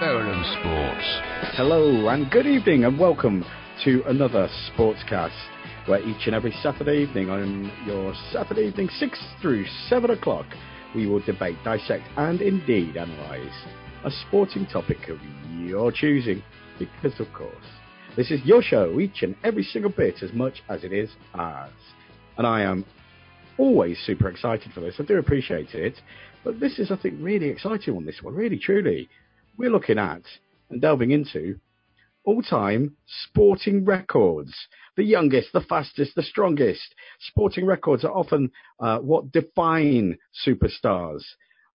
Verulam Sports. Hello and good evening and welcome to another Sportscast where each and every Saturday evening on your Saturday evening 6 through 7 o'clock we will debate, dissect and indeed analyse a sporting topic of your choosing because of course this is your show each and every single bit as much as it is ours. And I am always super excited for this. I do appreciate it. But this is, I think, really exciting on this one, really, truly. We're looking at and delving into all time sporting records. The youngest, the fastest, the strongest. Sporting records are often uh, what define superstars.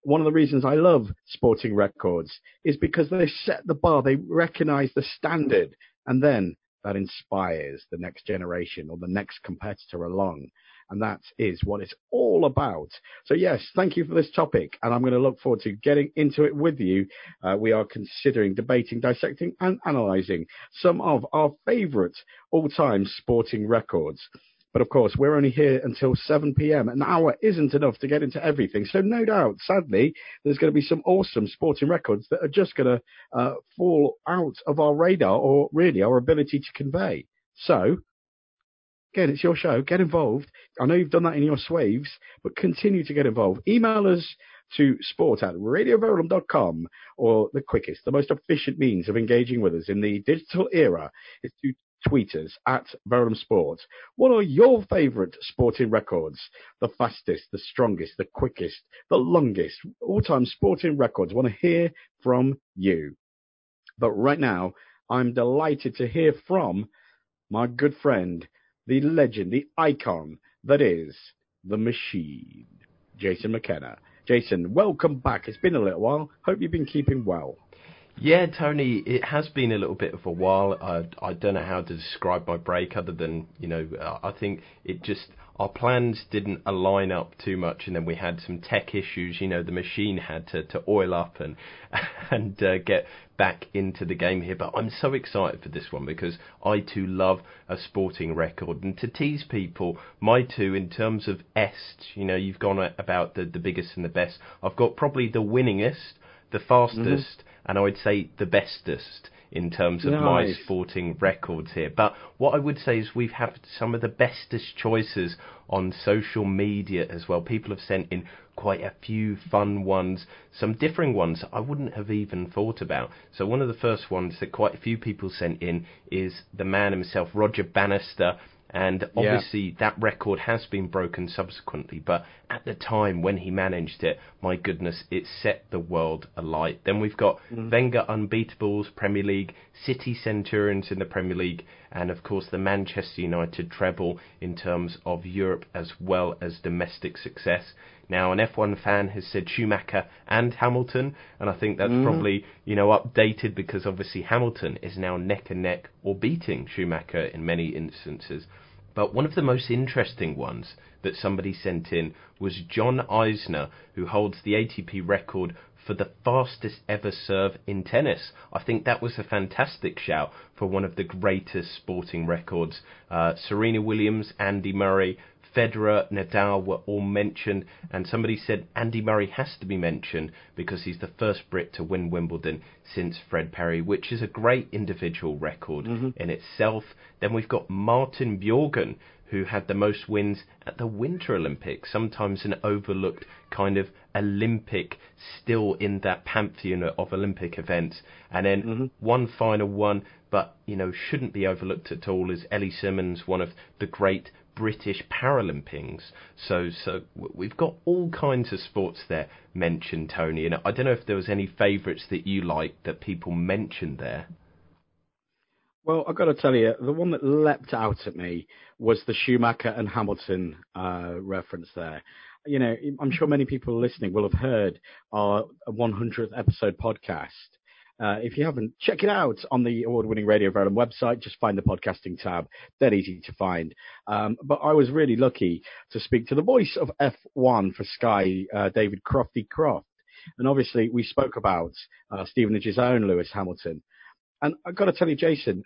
One of the reasons I love sporting records is because they set the bar, they recognize the standard, and then that inspires the next generation or the next competitor along. And that is what it's all about. So, yes, thank you for this topic. And I'm going to look forward to getting into it with you. Uh, we are considering, debating, dissecting, and analysing some of our favourite all time sporting records. But of course, we're only here until 7 p.m. An hour isn't enough to get into everything. So no doubt, sadly, there's going to be some awesome sporting records that are just going to uh, fall out of our radar or really our ability to convey. So again, it's your show. Get involved. I know you've done that in your swaves, but continue to get involved. Email us to sport at radioverulam.com or the quickest, the most efficient means of engaging with us in the digital era is to tweet us at Verulam Sport. What are your favourite sporting records? The fastest, the strongest, the quickest, the longest, all-time sporting records. Want to hear from you. But right now, I'm delighted to hear from my good friend, the legend, the icon that is the machine, Jason McKenna. Jason, welcome back. It's been a little while. Hope you've been keeping well. Yeah, Tony, it has been a little bit of a while. I, I don't know how to describe my break other than, you know, I think it just, our plans didn't align up too much and then we had some tech issues. You know, the machine had to, to oil up and, and uh, get back into the game here. But I'm so excited for this one because I too love a sporting record. And to tease people, my two, in terms of est, you know, you've gone about the, the biggest and the best. I've got probably the winningest, the fastest, mm-hmm and I would say the bestest in terms of nice. my sporting records here. But what I would say is we've had some of the bestest choices on social media as well. People have sent in quite a few fun ones, some differing ones I wouldn't have even thought about. So one of the first ones that quite a few people sent in is the man himself, Roger Bannister and obviously yeah. that record has been broken subsequently. But at the time when he managed it, my goodness, it set the world alight. Then we've got mm. Wenger Unbeatables, Premier League, City Centurions in the Premier League, and of course the Manchester United treble in terms of Europe as well as domestic success. Now, an F1 fan has said Schumacher and Hamilton, and I think that's mm. probably you know updated because obviously Hamilton is now neck and neck or beating Schumacher in many instances. But one of the most interesting ones that somebody sent in was John Isner, who holds the ATP record for the fastest ever serve in tennis. I think that was a fantastic shout for one of the greatest sporting records. Uh, Serena Williams, Andy Murray, Federer, Nadal were all mentioned, and somebody said Andy Murray has to be mentioned because he's the first Brit to win Wimbledon since Fred Perry, which is a great individual record mm-hmm. in itself. Then we've got Martin Bjorgen, who had the most wins at the Winter Olympics, sometimes an overlooked kind of Olympic, still in that pantheon of Olympic events. And then mm-hmm. one final one, but you know shouldn't be overlooked at all, is Ellie Simmonds, one of the great British Paralympics. So, so we've got all kinds of sports there mentioned, Tony. And I don't know if there was any favourites that you liked that people mentioned there. Well, I've got to tell you, the one that leapt out at me was the Schumacher and Hamilton uh, reference there. You know, I'm sure many people listening will have heard our 100th episode podcast uh, if you haven't, check it out on the award-winning Radio Verulam website. Just find the podcasting tab. Dead easy to find. Um, but I was really lucky to speak to the voice of F1 for Sky, uh, David Crofty Croft. And obviously, we spoke about uh, Stevenage's own Lewis Hamilton. And I've got to tell you, Jason,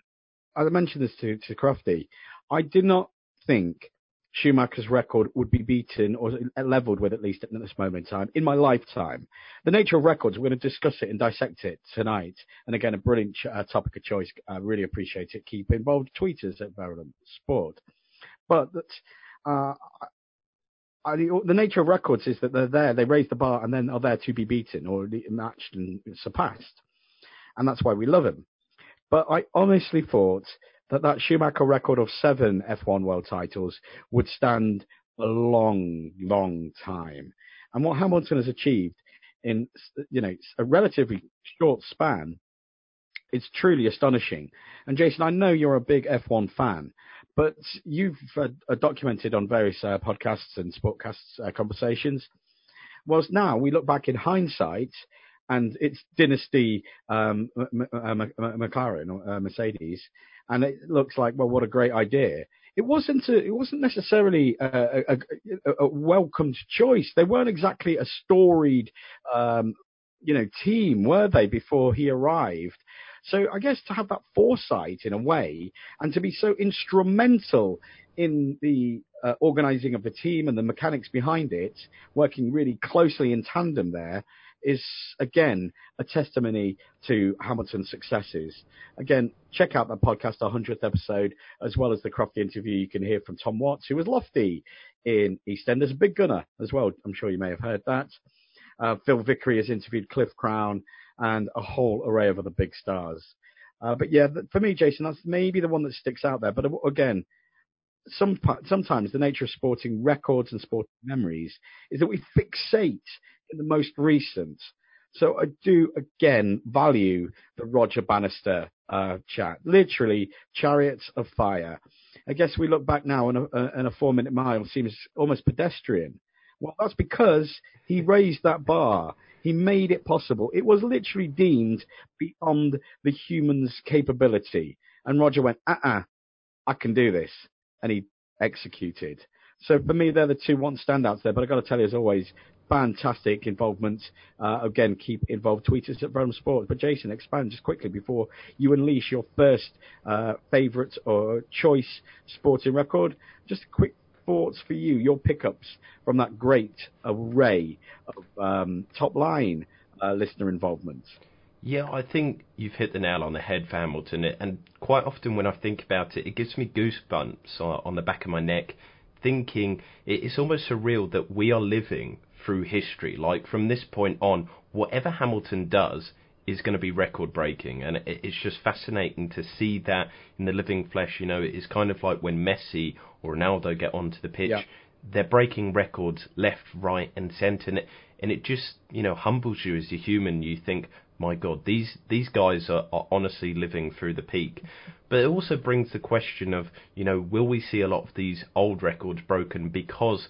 I mentioned this to, to Crofty. I did not think Schumacher's record would be beaten or leveled with at least at this moment in time in my lifetime. The nature of records, we're going to discuss it and dissect it tonight. And again, a brilliant uh, topic of choice. I really appreciate it. Keep involved tweeters at Verulam Sport. But uh, I, the nature of records is that they're there, they raise the bar, and then are there to be beaten or matched and surpassed, and that's why we love him. But I honestly thought that that Schumacher record of seven F1 world titles would stand a long, long time, and what Hamilton has achieved in you know a relatively short span it's truly astonishing. And Jason, I know you're a big F1 fan, but you've uh, uh, documented on various uh, podcasts and sportcasts uh, conversations. Whilst now we look back in hindsight, and it's dynasty um, McLaren or uh, Mercedes, and it looks like well, what a great idea. It wasn't a, it wasn't necessarily a, a, a, welcomed choice. They weren't exactly a storied, um, you know, team, were they? Before he arrived, so I guess to have that foresight in a way and to be so instrumental in the uh, organizing of the team and the mechanics behind it, working really closely in tandem there, is again a testimony to Hamilton's successes. Again, check out that podcast, our 100th episode, as well as the Crofty interview you can hear from Tom Watts, who was Lofty in EastEnders, a big gunner as well. I'm sure you may have heard that. Uh, Phil Vickery has interviewed Cliff Crown and a whole array of other big stars. Uh, but yeah, for me, Jason, that's maybe the one that sticks out there. But again, some, sometimes the nature of sporting records and sporting memories is that we fixate in the most recent. So I do again value the Roger Bannister uh, chat, literally chariots of fire. I guess we look back now and a, and a four minute mile seems almost pedestrian. Well, that's because he raised that bar. He made it possible. It was literally deemed beyond the human's capability. And Roger went, uh uh-uh, uh I can do this. And he executed. So for me, they're the two one standouts there. But I've got to tell you, as always, fantastic involvement. Uh, again, keep involved. Tweet us at Verulam Sports. But Jason, expand just quickly before you unleash your first uh, favourite or choice sporting record. Just a quick thoughts for you, your pickups from that great array of um, top line uh, listener involvement? Yeah, I think you've hit the nail on the head for Hamilton. And quite often when I think about it, it gives me goosebumps on the back of my neck, thinking it's almost surreal that we are living through history. Like from this point on, whatever Hamilton does, is going to be record breaking, and it's just fascinating to see that in the living flesh. You know, it's kind of like when Messi or Ronaldo get onto the pitch, yeah. they're breaking records left, right, and centre, and it, and it just you know humbles you as a human. You think, my God, these these guys are, are honestly living through the peak. But it also brings the question of, you know, will we see a lot of these old records broken because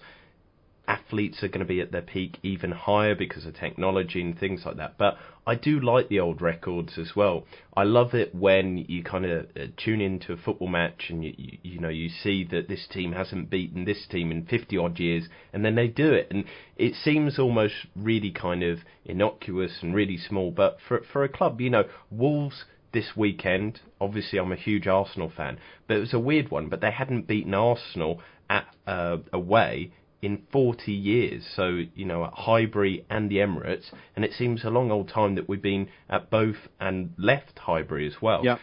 athletes are going to be at their peak even higher because of technology and things like that. But I do like the old records as well. I love it when you kind of uh, tune into a football match and you, you, you know you see that this team hasn't beaten this team in 50 odd years, and then they do it, and it seems almost really kind of innocuous and really small. But for for a club, you know, Wolves this weekend. Obviously, I'm a huge Arsenal fan, but it was a weird one. But they hadn't beaten Arsenal at uh, away in 40 years. So, you know, at Highbury and the Emirates, and it seems a long old time that we've been at both and left Highbury as well. Yeah.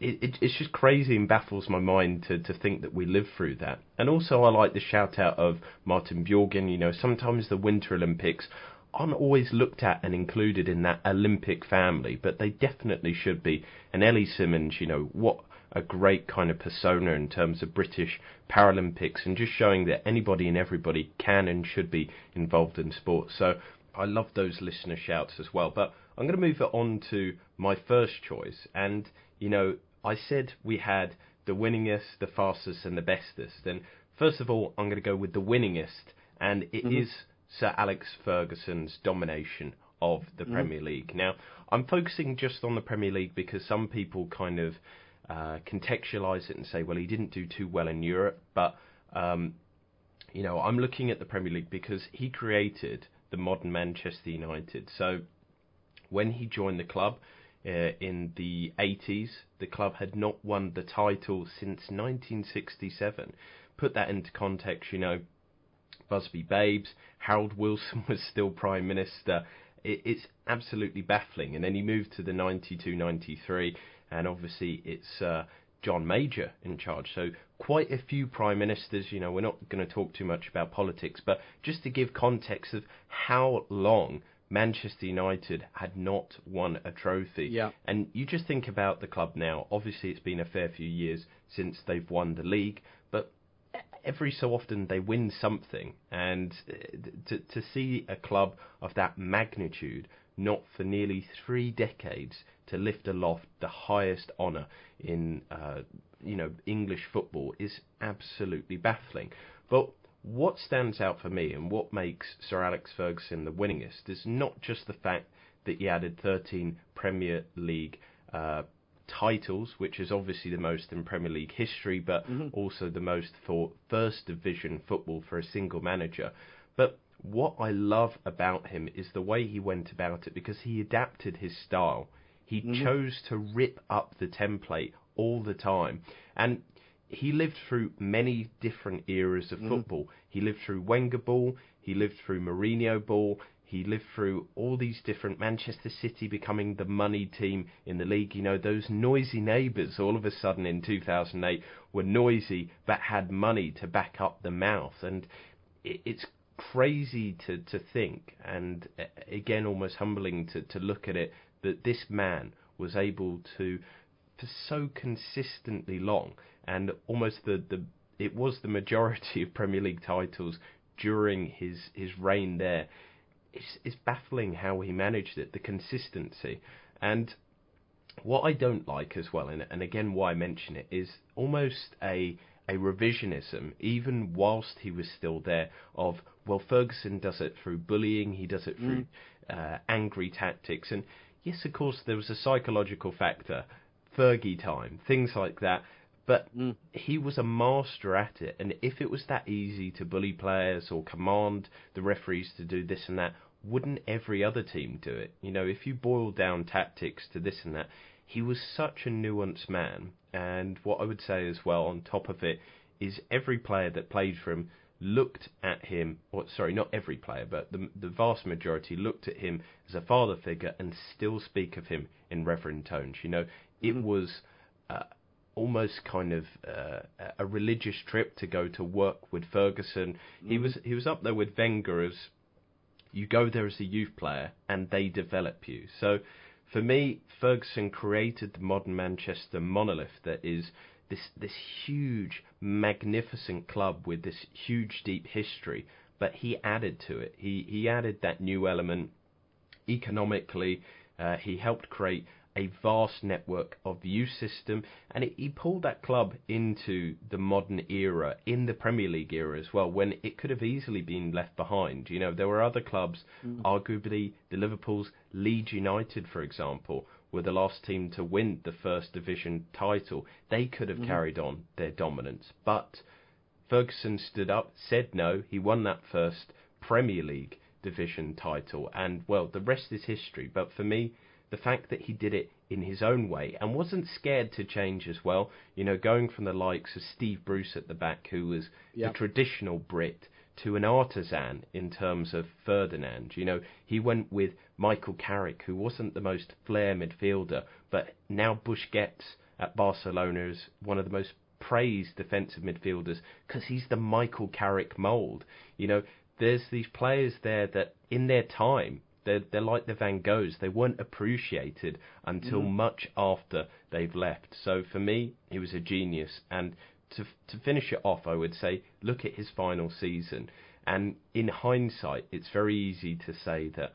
It, it, it's just crazy and baffles my mind to, to think that we live through that. And also, I like the shout out of Martin Bjorgen. You know, sometimes the Winter Olympics aren't always looked at and included in that Olympic family, but they definitely should be. And Ellie Simmonds, you know, what a great kind of persona in terms of British Paralympics and just showing that anybody and everybody can and should be involved in sports. So I love those listener shouts as well. But I'm going to move it on to my first choice. And, you know, I said we had the winningest, the fastest, and the bestest. And first of all, I'm going to go with the winningest. And it mm-hmm. is Sir Alex Ferguson's domination of the mm-hmm. Premier League. Now, I'm focusing just on the Premier League because some people kind of uh, contextualize it and say, well, he didn't do too well in Europe, but um, you know, I'm looking at the Premier League because he created the modern Manchester United. So when he joined the club uh, in the 80s, the club had not won the title since 1967. put that into context, you know, Busby Babes, Harold Wilson was still Prime Minister. It, it's absolutely baffling. And then he moved to the 92 93, and obviously it's uh, John Major in charge. So quite a few prime ministers. You know, we're not going to talk too much about politics, but just to give context of how long Manchester United had not won a trophy. Yeah. And you just think about the club now. Obviously, it's been a fair few years since they've won the league, but every so often they win something. And uh, to to see a club of that magnitude not for nearly three decades to lift aloft the highest honour in uh, you know English football is absolutely baffling. But what stands out for me and what makes Sir Alex Ferguson the winningest is not just the fact that he added 13 Premier League uh, titles, which is obviously the most in Premier League history, but mm-hmm. also the most for First Division football for a single manager. But what I love about him is the way he went about it because he adapted his style. He mm-hmm. chose to rip up the template all the time. And he lived through many different eras of mm. football. He lived through Wenger ball, he lived through Mourinho ball, he lived through all these different Manchester City becoming the money team in the league. You know, those noisy neighbours all of a sudden in 2008 were noisy but had money to back up the mouth. And it's crazy to, to think, and uh, again, almost humbling to, to look at it, that this man was able to, for so consistently long, and almost the, the it was the majority of Premier League titles during his, his reign there. It's, it's baffling how he managed it, the consistency. And what I don't like as well, and, and again why I mention it, is almost a a revisionism, even whilst he was still there, of, well, Ferguson does it through bullying, he does it through mm. uh, angry tactics. And yes, of course, there was a psychological factor, Fergie time, things like that. But mm. he was a master at it, and if it was that easy to bully players or command the referees to do this and that, wouldn't every other team do it? You know, if you boil down tactics to this and that, he was such a nuanced man. And what I would say as well, on top of it, is every player that played for him looked at him, or sorry, not every player, but the, the vast majority looked at him as a father figure and still speak of him in reverent tones. You know, it mm-hmm. was. Uh, almost kind of uh, a religious trip to go to work with Ferguson. Mm. He was he was up there with Wenger as you go there as a youth player and they develop you. So for me, Ferguson created the modern Manchester monolith that is this this huge, magnificent club with this huge, deep history. But he added to it. He he added that new element economically. Uh, he helped create a vast network of youth system, and it, he pulled that club into the modern era, in the Premier League era as well, when it could have easily been left behind. You know, there were other clubs, mm. arguably the Liverpool's Leeds United, for example, were the last team to win the First Division title. They could have mm. carried on their dominance, but Ferguson stood up, said no, he won that first Premier League division title, and well, the rest is history. But for me, the fact that he did it in his own way and wasn't scared to change as well. You know, going from the likes of Steve Bruce at the back, who was yep. the traditional Brit, to an artisan in terms of Ferdinand. You know, he went with Michael Carrick, who wasn't the most flair midfielder, but now Busquets at Barcelona is one of the most praised defensive midfielders because he's the Michael Carrick mould. You know, there's these players there that in their time they're, they're like the Van Goghs. They weren't appreciated until mm. much after they've left. So for me, he was a genius. And to to finish it off, I would say look at his final season. And in hindsight, it's very easy to say that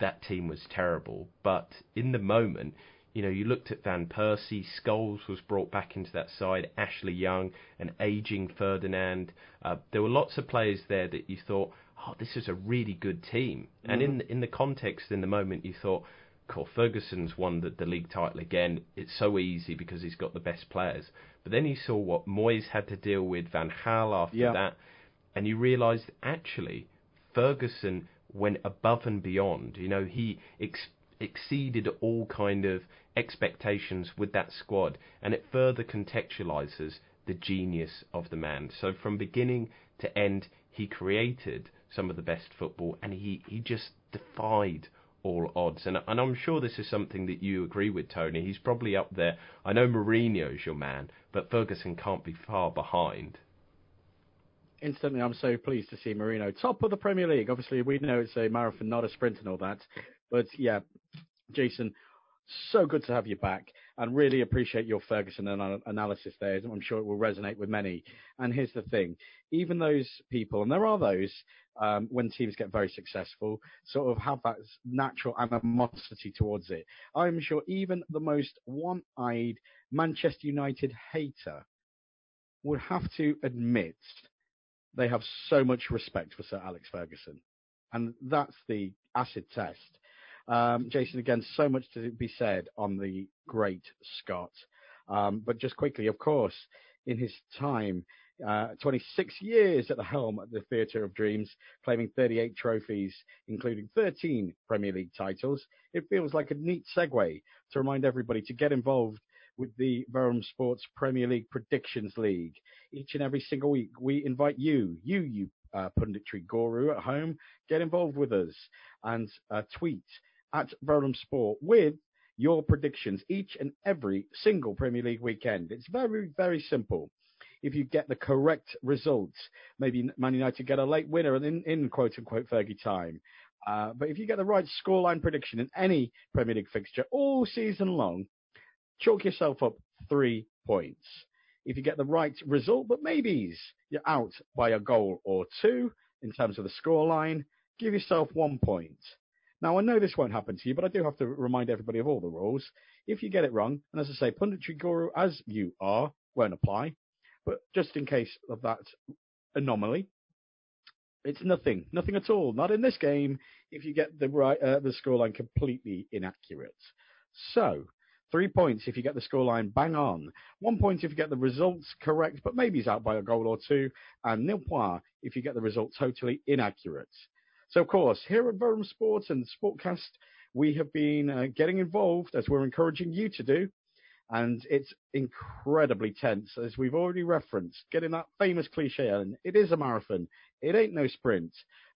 that team was terrible. But in the moment, you know, you looked at Van Persie, Scholes was brought back into that side, Ashley Young, an aging Ferdinand. Uh, there were lots of players there that you thought, oh, this is a really good team. Mm-hmm. And in in the context, in the moment, you thought, cool, Ferguson's won the, the league title again. It's so easy because he's got the best players. But then you saw what Moyes had to deal with, Van Gaal after yeah. that, and you realised actually Ferguson went above and beyond. You know, he ex- exceeded all kind of expectations with that squad, and it further contextualises the genius of the man. So from beginning to end, he created some of the best football, and he, he just defied all odds. And, and I'm sure this is something that you agree with, Tony. He's probably up there. I know Mourinho's your man, but Ferguson can't be far behind. Instantly, I'm so pleased to see Mourinho top of the Premier League. Obviously, we know it's a marathon, not a sprint, and all that. But yeah, Jason, so good to have you back and really appreciate your Ferguson analysis there. I'm sure it will resonate with many. And here's the thing even those people, and there are those um, when teams get very successful, sort of have that natural animosity towards it. I'm sure even the most one eyed Manchester United hater would have to admit they have so much respect for Sir Alex Ferguson. And that's the acid test. Um, Jason, again, so much to be said on the great Scot. Um, but just quickly, of course, in his time, uh, 26 years at the helm at the Theatre of Dreams, claiming 38 trophies, including 13 Premier League titles. It feels like a neat segue to remind everybody to get involved with the Verulam Sports Premier League Predictions League. Each and every single week, we invite you, you, you uh, punditry guru at home, get involved with us and uh, tweet at Verulam Sport with your predictions each and every single Premier League weekend. It's very, very simple. If you get the correct results, maybe Man United get a late winner and in, in quote unquote Fergie time. Uh, but if you get the right scoreline prediction in any Premier League fixture all season long, chalk yourself up three points. If you get the right result, but maybe you're out by a goal or two in terms of the scoreline, give yourself one point. Now, I know this won't happen to you, but I do have to remind everybody of all the rules. If you get it wrong, and as I say, punditry guru as you are, won't apply. But just in case of that anomaly, it's nothing, nothing at all. Not in this game. If you get the right, uh, the scoreline completely inaccurate. So, three points if you get the scoreline bang on. One point if you get the results correct, but maybe he's out by a goal or two. And nil point if you get the result totally inaccurate. So, of course, here at Verulam Sports and Sportcast, we have been uh, getting involved as we're encouraging you to do. And it's incredibly tense, as we've already referenced, getting that famous cliche in. It is a marathon. It ain't no sprint.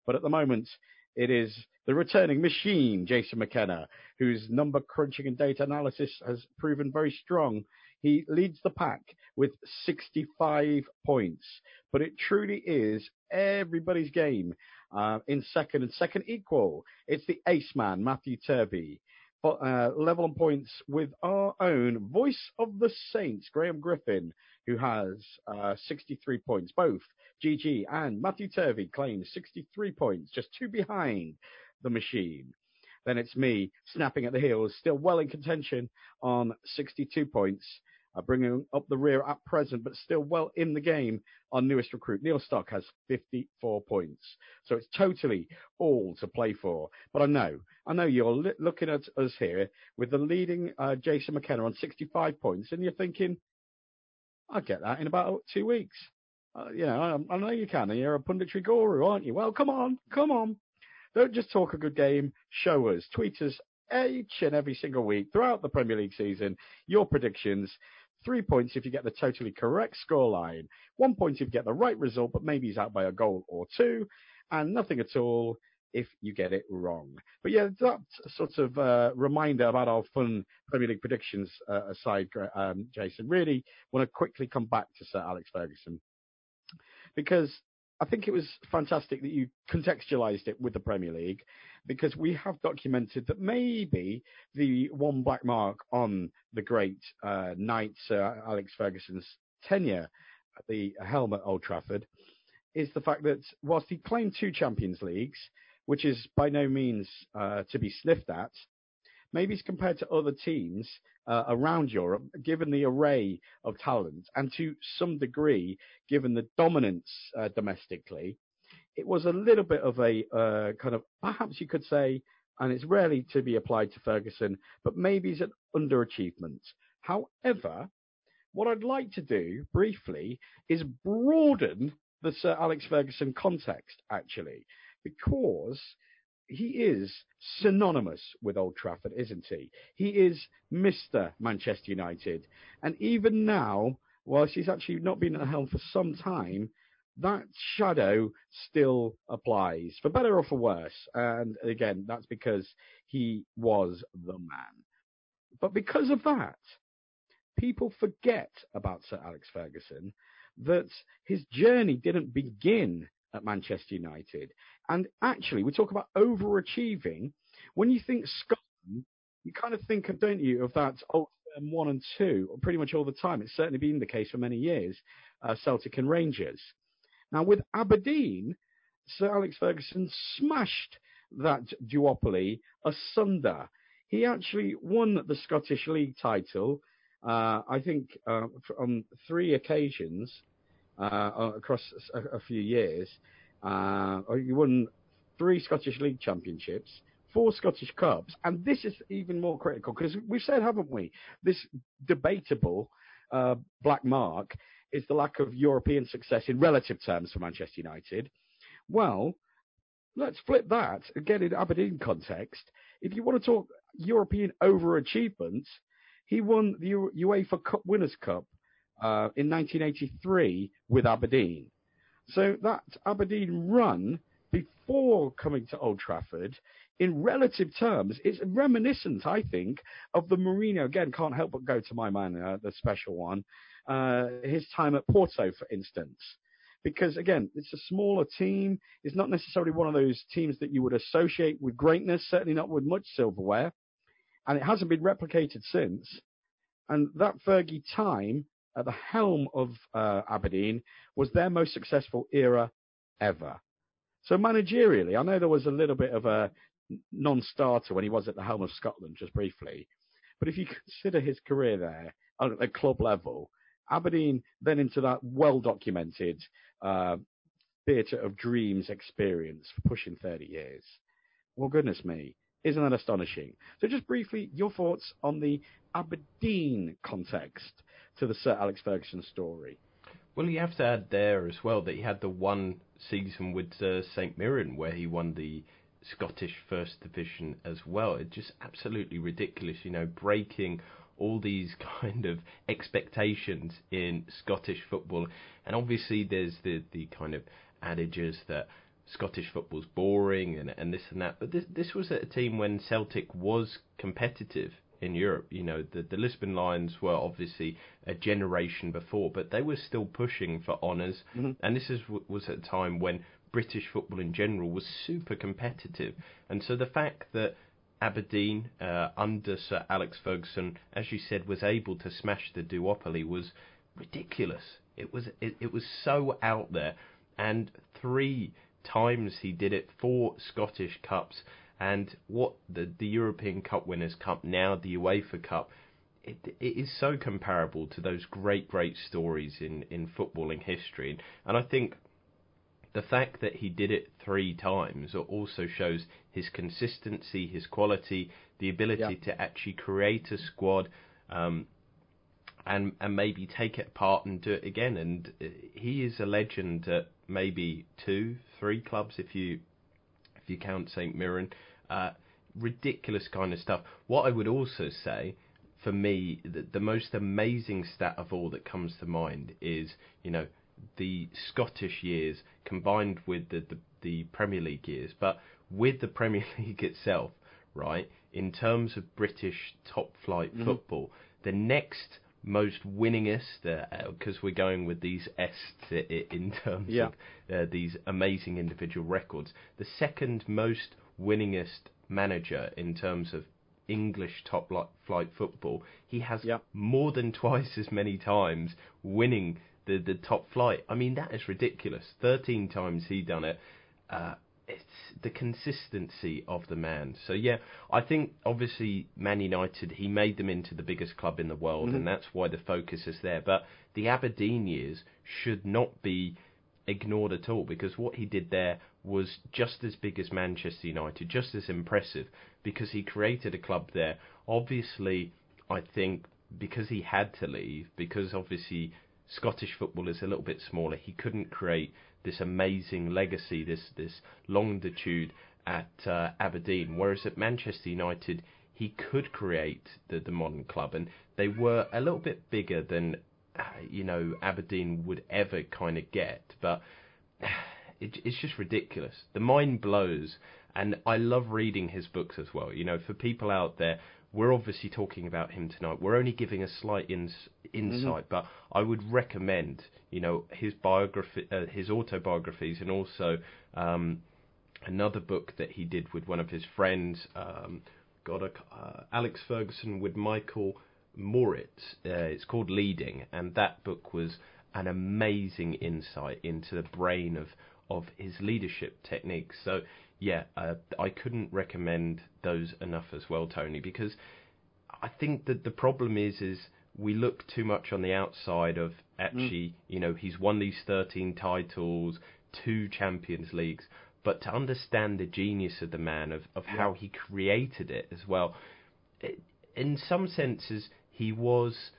But at the moment, it is the returning machine, Jason McKenna, whose number crunching and data analysis has proven very strong. He leads the pack with 65 points, but it truly is everybody's game uh, in second and second equal. It's the ace man, Matthew Turvey. Uh, level on points with our own voice of the Saints, Graham Griffin, who has uh, 63 points. Both GG and Matthew Turvey claim 63 points, just two behind the machine. Then it's me snapping at the heels, still well in contention on 62 points bringing up the rear at present, but still well in the game. Our newest recruit, Neil Stock, has 54 points. So it's totally all to play for. But I know, I know you're li- looking at us here with the leading uh, Jason McKenna on 65 points, and you're thinking, I'll get that in about two weeks. Uh, you know, I, I know you can, and you're a punditry guru, aren't you? Well, come on, come on. Don't just talk a good game, show us, tweet us each and every single week throughout the Premier League season, your predictions, Three points if you get the totally correct scoreline. One point if you get the right result, but maybe he's out by a goal or two. And nothing at all if you get it wrong. But yeah, that sort of uh, reminder about our fun Premier League predictions uh, aside, um, Jason, really want to quickly come back to Sir Alex Ferguson. Because I think it was fantastic that you contextualized it with the Premier League because we have documented that maybe the one black mark on the great uh, knight Sir Alex Ferguson's tenure at the helm at Old Trafford is the fact that whilst he claimed two Champions Leagues, which is by no means uh, to be sniffed at, maybe as compared to other teams around Europe, given the array of talent, and to some degree, given the dominance uh, domestically, it was a little bit of a uh, kind of, perhaps you could say, and it's rarely to be applied to Ferguson, but maybe it's an underachievement. However, what I'd like to do briefly is broaden the Sir Alex Ferguson context, actually, because he is synonymous with Old Trafford, isn't he? He is Mr. Manchester United. And even now, while she's actually not been at the helm for some time, that shadow still applies, for better or for worse. And again, that's because he was the man. But because of that, people forget about Sir Alex Ferguson, that his journey didn't begin at Manchester United. And actually, we talk about overachieving. When you think Scotland, you kind of think of, don't you, of that old firm one and two, pretty much all the time. It's certainly been the case for many years, uh, Celtic and Rangers. Now, with Aberdeen, Sir Alex Ferguson smashed that duopoly asunder. He actually won the Scottish League title, uh, I think, uh, on three occasions across a, a, few years. Uh, he won three Scottish League championships, four Scottish Cups, and this is even more critical because we've said, haven't we, this debatable uh, black mark is the lack of European success in relative terms for Manchester United. Well, let's flip that again in Aberdeen context. If you want to talk European overachievements, he won the UEFA Cup Winners' Cup uh, in 1983 with Aberdeen. So that Aberdeen run before coming to Old Trafford, in relative terms, is reminiscent, I think, of the Mourinho. Again, can't help but go to my man, uh, the special one, uh, his time at Porto, for instance. Because again, it's a smaller team. It's not necessarily one of those teams that you would associate with greatness, certainly not with much silverware. And it hasn't been replicated since. And that Fergie time at the helm of uh, Aberdeen was their most successful era ever. So managerially, I know there was a little bit of a non-starter when he was at the helm of Scotland, just briefly. But if you consider his career there at the club level, Aberdeen then into that well-documented uh, theatre of dreams experience for pushing 30 years. Well, goodness me, isn't that astonishing? So just briefly, your thoughts on the Aberdeen context to the Sir Alex Ferguson story. Well, you have to add there as well that he had the one season with uh, St Mirren where he won the Scottish First Division as well. It's just absolutely ridiculous, you know, breaking all these kind of expectations in Scottish football. And obviously, there's the, the kind of adages that Scottish football's boring and, and this and that. But this, this was at a team when Celtic was competitive in Europe. You know, the, the Lisbon Lions were obviously a generation before, but they were still pushing for honors mm-hmm. And this is, was at a time when British football in general was super competitive. And so the fact that Aberdeen, uh, under Sir Alex Ferguson, as you said, was able to smash the duopoly was ridiculous. It was it, it was so out there, and three times he did it, four Scottish Cups, and what the, the European Cup Winners' Cup, now the UEFA Cup, it, it is so comparable to those great, great stories in, in footballing history. And I think the fact that he did it three times also shows his consistency, his quality, the ability yeah. to actually create a squad. Um, and and maybe take it apart and do it again. And uh, he is a legend at maybe two, three clubs if you if you count St Mirren. Uh, ridiculous kind of stuff. What I would also say, for me, the, the most amazing stat of all that comes to mind is, you know, the Scottish years combined with the, the, the Premier League years. But with the Premier League itself, right, in terms of British top flight mm-hmm. football, the next most winningest, because uh, we're going with these S in terms yeah. of uh, these amazing individual records. The second most winningest manager in terms of English top flight football. He has yep. more than twice as many times winning the, the top flight. I mean, that is ridiculous. 13 times he done it. Uh, it's the consistency of the man. So yeah, I think obviously Man United he made them into the biggest club in the world, mm-hmm. and that's why the focus is there. But the Aberdeen years should not be ignored at all because what he did there was just as big as Manchester United, just as impressive because he created a club there. Obviously, I think because he had to leave, because obviously Scottish football is a little bit smaller, he couldn't create this amazing legacy, this this longitude at uh, Aberdeen. Whereas at Manchester United, he could create the, the modern club, and they were a little bit bigger than uh, you know Aberdeen would ever kind of get, but it, it's just ridiculous. The mind blows, and I love reading his books as well. You know, for people out there, we're obviously talking about him tonight. We're only giving a slight ins- insight, mm-hmm. but I would recommend, you know, his biography, uh, his autobiographies, and also um, another book that he did with one of his friends. Um, got a uh, Alex Ferguson with Michael Moritz. Uh, it's called Leading, and that book was an amazing insight into the brain of of his leadership techniques. So yeah, uh, I couldn't recommend those enough as well, Tony, because I think that the problem is is we look too much on the outside of actually, mm. you know, he's won these 13 titles, two Champions Leagues, but to understand the genius of the man, of, of yeah. how he created it as well, it, in some senses, he was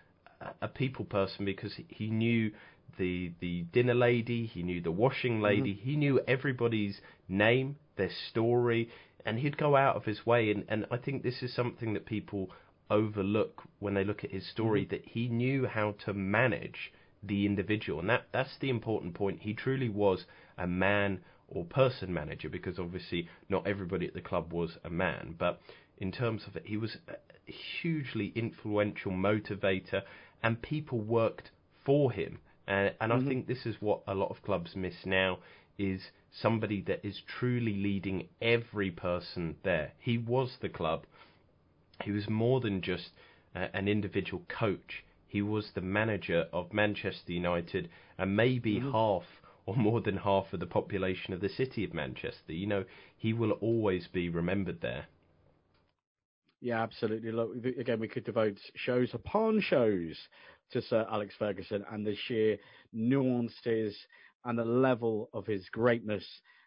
a people person because he knew the the dinner lady, he knew the washing mm-hmm. lady, mm-hmm. he knew everybody's name, their story, and he'd go out of his way. And, and I think this is something that people overlook when they look at his story mm-hmm. that he knew how to manage the individual, and that that's the important point. He truly was a man or person manager because obviously not everybody at the club was a man, but in terms of it, he was a hugely influential motivator, and people worked for him. Uh, and mm-hmm. I think this is what a lot of clubs miss now is somebody that is truly leading every person there. He was the club. He was more than just uh, an individual coach. He was the manager of Manchester United and maybe mm-hmm. half or more than half of the population of the city of Manchester. You know, he will always be remembered there. Yeah, absolutely. Look, again, we could devote shows upon shows to Sir Alex Ferguson and the sheer nuances and the level of his greatness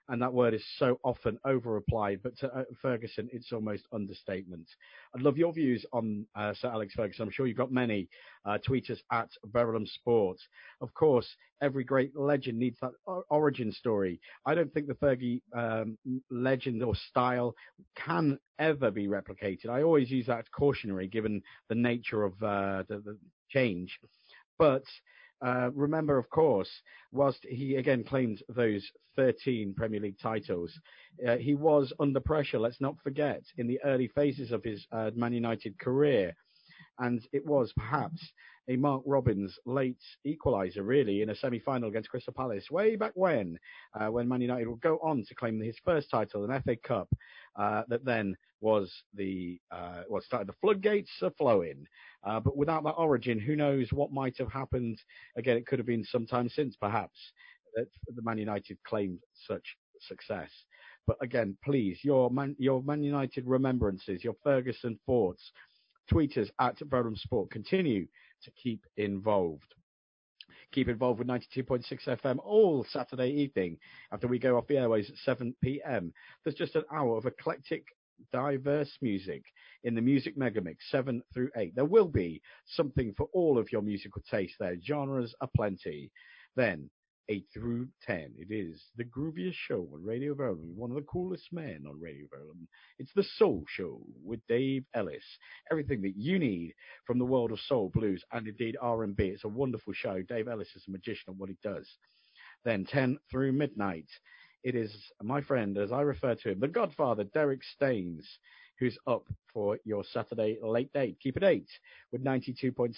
and that word is so often over applied, but to uh, Ferguson, it's almost understatement. I'd love your views on uh, Sir Alex Ferguson. I'm sure you've got many. Uh, tweet us at Verulam Sports. Of course, every great legend needs that origin story. I don't think the Fergie um, legend or style can ever be replicated. I always use that cautionary, given the nature of uh, the, the change. But uh, remember, of course, whilst he again claimed those 13 Premier League titles, uh, he was under pressure, let's not forget, in the early phases of his uh, Man United career. And it was perhaps a Mark Robins late equaliser, really, in a semi-final against Crystal Palace way back when, uh, when Man United would go on to claim his first title, an FA Cup, uh, that then was the uh, well started the floodgates are flowing. Uh, but without that origin, who knows what might have happened? Again, it could have been some time since, perhaps, that the Man United claimed such success. But again, please, your Man, your Man United remembrances, your Ferguson thoughts, tweet us at Verulam Sport. Continue to keep involved. Keep involved with 92.6 FM all Saturday evening after we go off the airways at 7 p.m. There's just an hour of eclectic diverse music in the Music Megamix 7 through 8. There will be something for all of your musical taste there. Genres are plenty. Then 8 through 10. It is the grooviest show on Radio Verulam, one of the coolest men on Radio Verulam. It's the Soul Show with Dave Ellis. Everything that you need from the world of soul, blues, and indeed R&B. It's a wonderful show. Dave Ellis is a magician at what he does. Then 10 through midnight. It is my friend, as I refer to him, the Godfather, Derek Staines, who's up for your Saturday late date. Keep it 8 with 92.6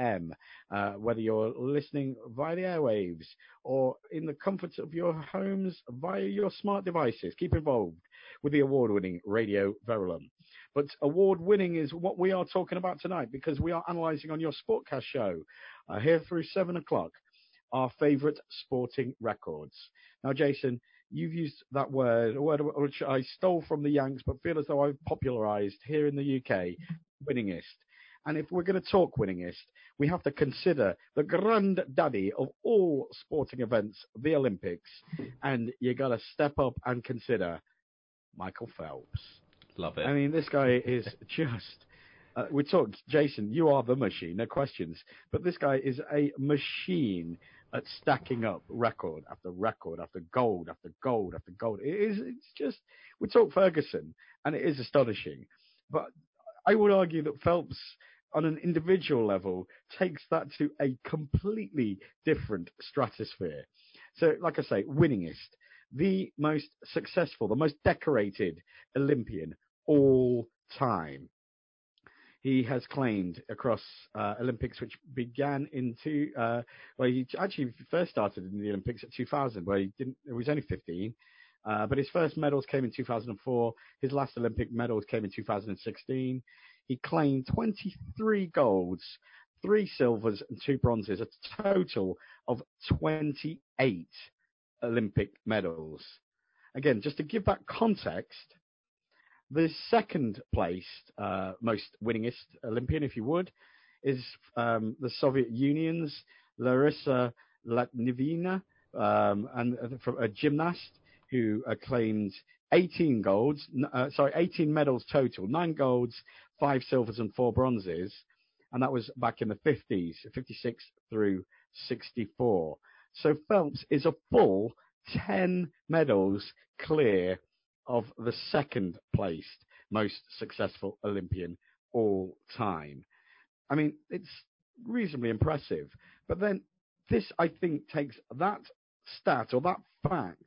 FM. Uh, whether you're listening via the airwaves or in the comfort of your homes via your smart devices, keep involved with the award winning Radio Verulam. But award winning is what we are talking about tonight because we are analysing on your Sportcast show uh, here through 7 o'clock our favourite sporting records. Now, Jason, you've used that word, a word which I stole from the Yanks, but feel as though I've popularised here in the UK, winningest. And if we're going to talk winningest, we have to consider the granddaddy of all sporting events, the Olympics. And you've got to step up and consider Michael Phelps. Love it. I mean, this guy is just. Uh, we talked, Jason, you are the machine, no questions. But this guy is a machine at stacking up record after record after gold after gold after gold. It is it's just we talk Ferguson and it is astonishing. But I would argue that Phelps on an individual level takes that to a completely different stratosphere. So, like I say, winningest, the most successful, the most decorated Olympian all time. He has claimed across uh, Olympics, which began in two. Uh, well, he actually first started in the Olympics at 2000, where he didn't. He was only 15, uh, but his first medals came in 2004. His last Olympic medals came in 2016. He claimed 23 golds, three silvers, and two bronzes, a total of 28 Olympic medals. Again, just to give that context, the second placed, uh, most winningest Olympian, if you would, is um, the Soviet Union's Larissa Latynina, um, and uh, from a gymnast who claimed 18 golds, uh, sorry, 18 medals total, nine golds, five silvers, and four bronzes, and that was back in the 50s, 56 through 64. So Phelps is a full 10 medals clear of the second placed most successful Olympian all time. I mean, it's reasonably impressive. But then this, I think, takes that stat or that fact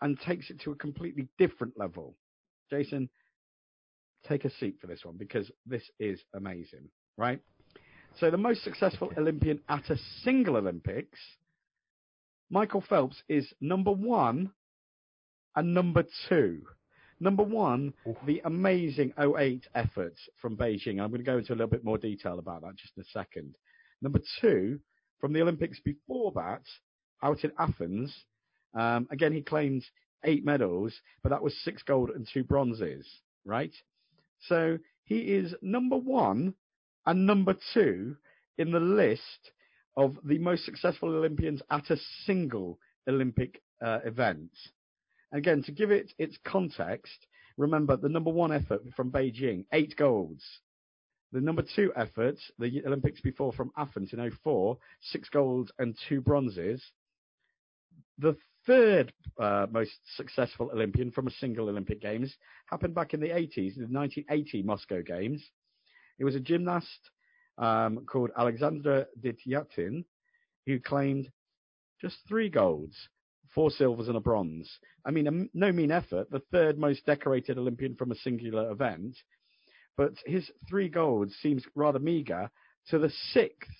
and takes it to a completely different level. Jason, take a seat for this one because this is amazing, right? So the most successful. Olympian at a single Olympics, Michael Phelps is number one and number two. Number one, the amazing 08 efforts from Beijing. I'm going to go into a little bit more detail about that just in a second. Number two, from the Olympics before that, out in Athens. Um, again, he claimed eight medals, but that was six gold and two bronzes, right? So he is number one and number two in the list of the most successful Olympians at a single Olympic uh, event. Again, to give it its context, remember the number one effort from Beijing, eight golds. The number two effort, the Olympics before from Athens in 04, six golds and two bronzes. The third uh, most successful Olympian from a single Olympic Games happened back in the 80s, the 1980 Moscow Games. It was a gymnast um, called Alexander Dityatin who claimed just three golds four silvers and a bronze. I mean, no mean effort, the third most decorated Olympian from a singular event. But his three golds seems rather meagre to the sixth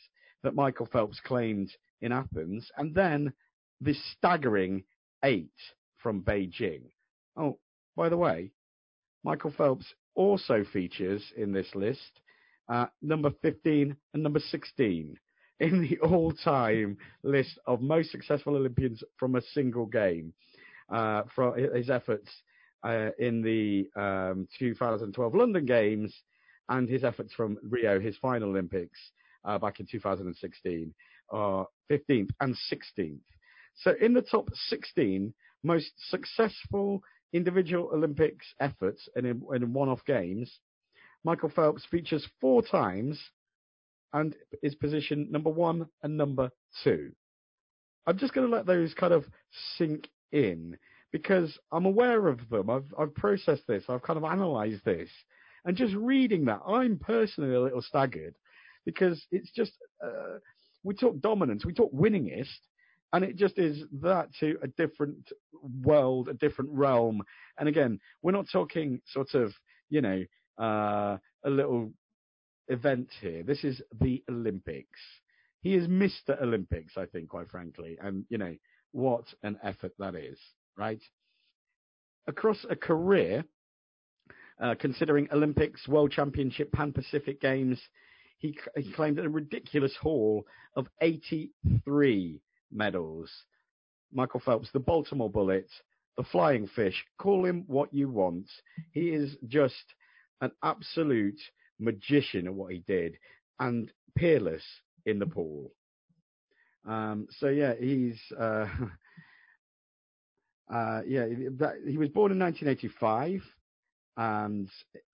that Michael Phelps claimed in Athens, and then the staggering eight from Beijing. Oh, by the way, Michael Phelps also features in this list uh, number 15 and number 16 in the all-time list of most successful Olympians from a single game. Uh, from his efforts uh, in the um, 2012 London Games and his efforts from Rio, his final Olympics uh, back in 2016, are 15th and 16th. So in the top 16 most successful individual Olympics efforts and in, in one-off games, Michael Phelps features four times and is position number one and number two. I'm just going to let those kind of sink in because I'm aware of them. I've, I've processed this. I've kind of analysed this. And just reading that, I'm personally a little staggered because it's just, uh, we talk dominance, we talk winningest, and it just is that to a different world, a different realm. And again, we're not talking sort of, you know, uh, a little event here. This is the Olympics. He is Mr. Olympics, I think, quite frankly. And, you know, what an effort that is, right? Across a career, uh, considering Olympics, World Championship, Pan Pacific Games, he, he claimed a ridiculous haul of 83 medals. Michael Phelps, the Baltimore Bullet, the Flying Fish, call him what you want. He is just an absolute magician at what he did and peerless in the pool. Um, so yeah, he's uh, uh, yeah, that, he was born in 1985, and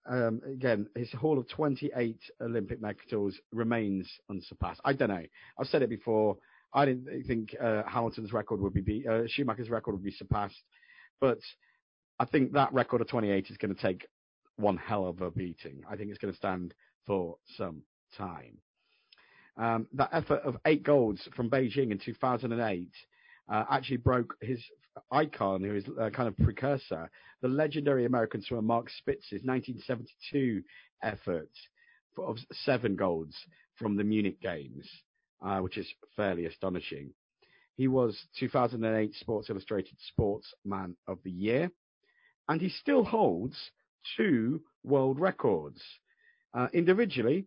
um, again, his haul of 28 Olympic medals remains unsurpassed. I don't know. I've said it before. I didn't think uh, Hamilton's record would be uh, Schumacher's record would be surpassed, but I think that record of 28 is going to take one hell of a beating. I think it's going to stand for some time. Um, that effort of eight golds from Beijing in 2008 uh, actually broke his icon, who is a kind of precursor, the legendary American swimmer Mark Spitz's 1972 effort of seven golds from the Munich Games, uh, which is fairly astonishing. He was 2008 Sports Illustrated Sportsman of the Year, and he still holds two world records. Uh, individually,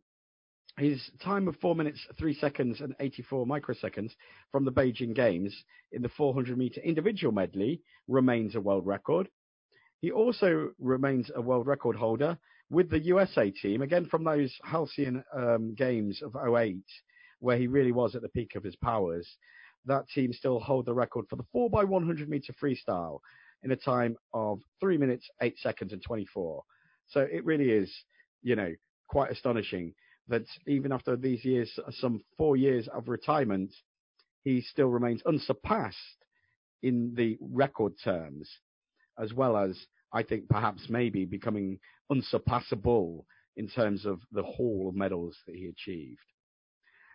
his time of 4 minutes, 3 seconds, and 84 microseconds from the Beijing Games in the 400 meter individual medley remains a world record. He also remains a world record holder with the USA team, again from those halcyon um, games of 08, where he really was at the peak of his powers. That team still hold the record for the 4x100 meter freestyle in a time of 3 minutes, 8 seconds, and 24. So it really is, you know, quite astonishing that even after these years, some four years of retirement, he still remains unsurpassed in the record terms, as well as I think perhaps maybe becoming unsurpassable in terms of the haul of medals that he achieved.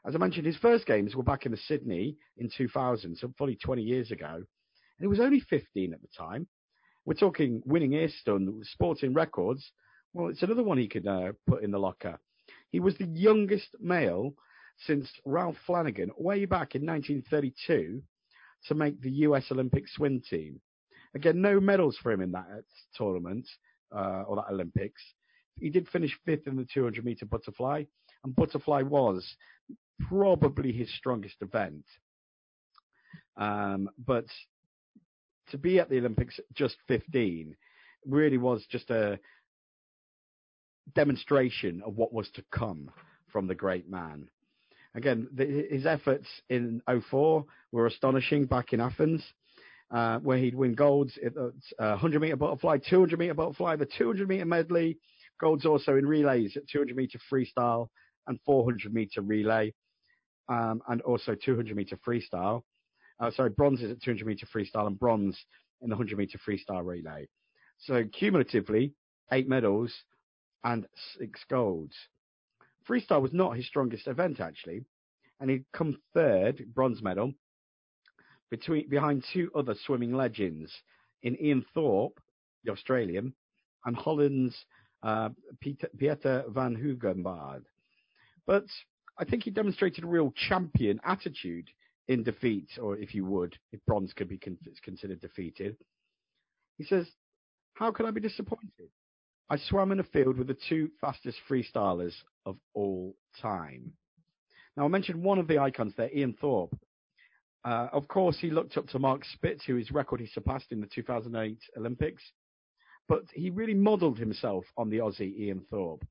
As I mentioned, his first games were back in Sydney in 2000, so fully 20 years ago, he was only 15 at the time. We're talking winningest, sporting records. Well, it's another one he could uh, put in the locker. He was the youngest male since Ralph Flanagan, way back in 1932, to make the US Olympic swim team. Again, no medals for him in that tournament uh, or that Olympics. He did finish fifth in the 200 meter butterfly, and butterfly was probably his strongest event. Um, but to be at the Olympics just 15 really was just a demonstration of what was to come from the great man. Again, the, his efforts in 04 were astonishing back in Athens, uh, where he'd win golds at the uh, 100 meter butterfly, 200 meter butterfly, the 200 meter medley, golds also in relays at 200 meter freestyle and 400 meter relay, um, and also 200 meter freestyle. Uh, sorry, is at 200 meter freestyle and bronze in the 100 meter freestyle relay. So cumulatively, eight medals and six golds. Freestyle was not his strongest event actually, and he'd come third, bronze medal, between behind two other swimming legends in Ian Thorpe, the Australian, and Holland's uh, Peter, Pieter van Hoogeveen. But I think he demonstrated a real champion attitude in defeat, or if you would, if bronze could be con- considered defeated. He says, How can I be disappointed? I swam in a field with the two fastest freestylers of all time. Now, I mentioned one of the icons there, Ian Thorpe. Uh, of course, he looked up to Mark Spitz, whose record he surpassed in the 2008 Olympics, but he really modelled himself on the Aussie Ian Thorpe.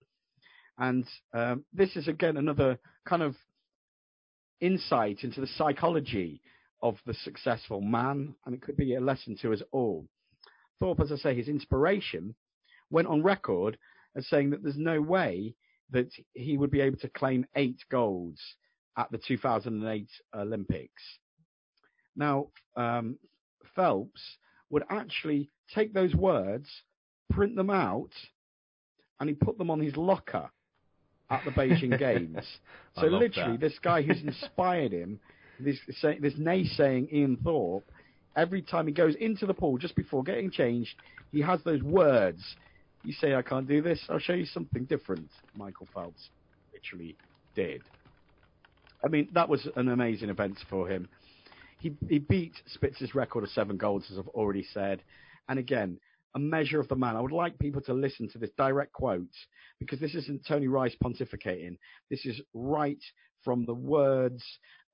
And um, this is, again, another kind of insight into the psychology of the successful man, and it could be a lesson to us all. Thorpe, as I say, his inspiration went on record as saying that there's no way that he would be able to claim eight golds at the 2008 Olympics. Now, um, Phelps would actually take those words, print them out, and he put them on his locker at the Beijing Games. So literally, that. this guy who's inspired him, this this naysaying Ian Thorpe, every time he goes into the pool just before getting changed, he has those words you say I can't do this, I'll show you something different. Michael Phelps literally did. I mean, that was an amazing event for him. He he beat Spitz's record of seven golds, as I've already said. And again, a measure of the man. I would like people to listen to this direct quote because this isn't Tony Rice pontificating. This is right from the words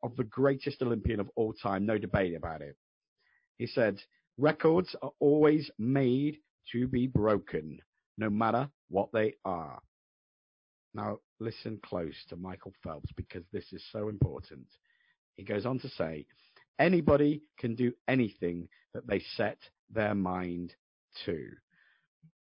of the greatest Olympian of all time. No debate about it. He said, records are always made to be broken no matter what they are. Now, listen close to Michael Phelps because this is so important. He goes on to say, anybody can do anything that they set their mind to.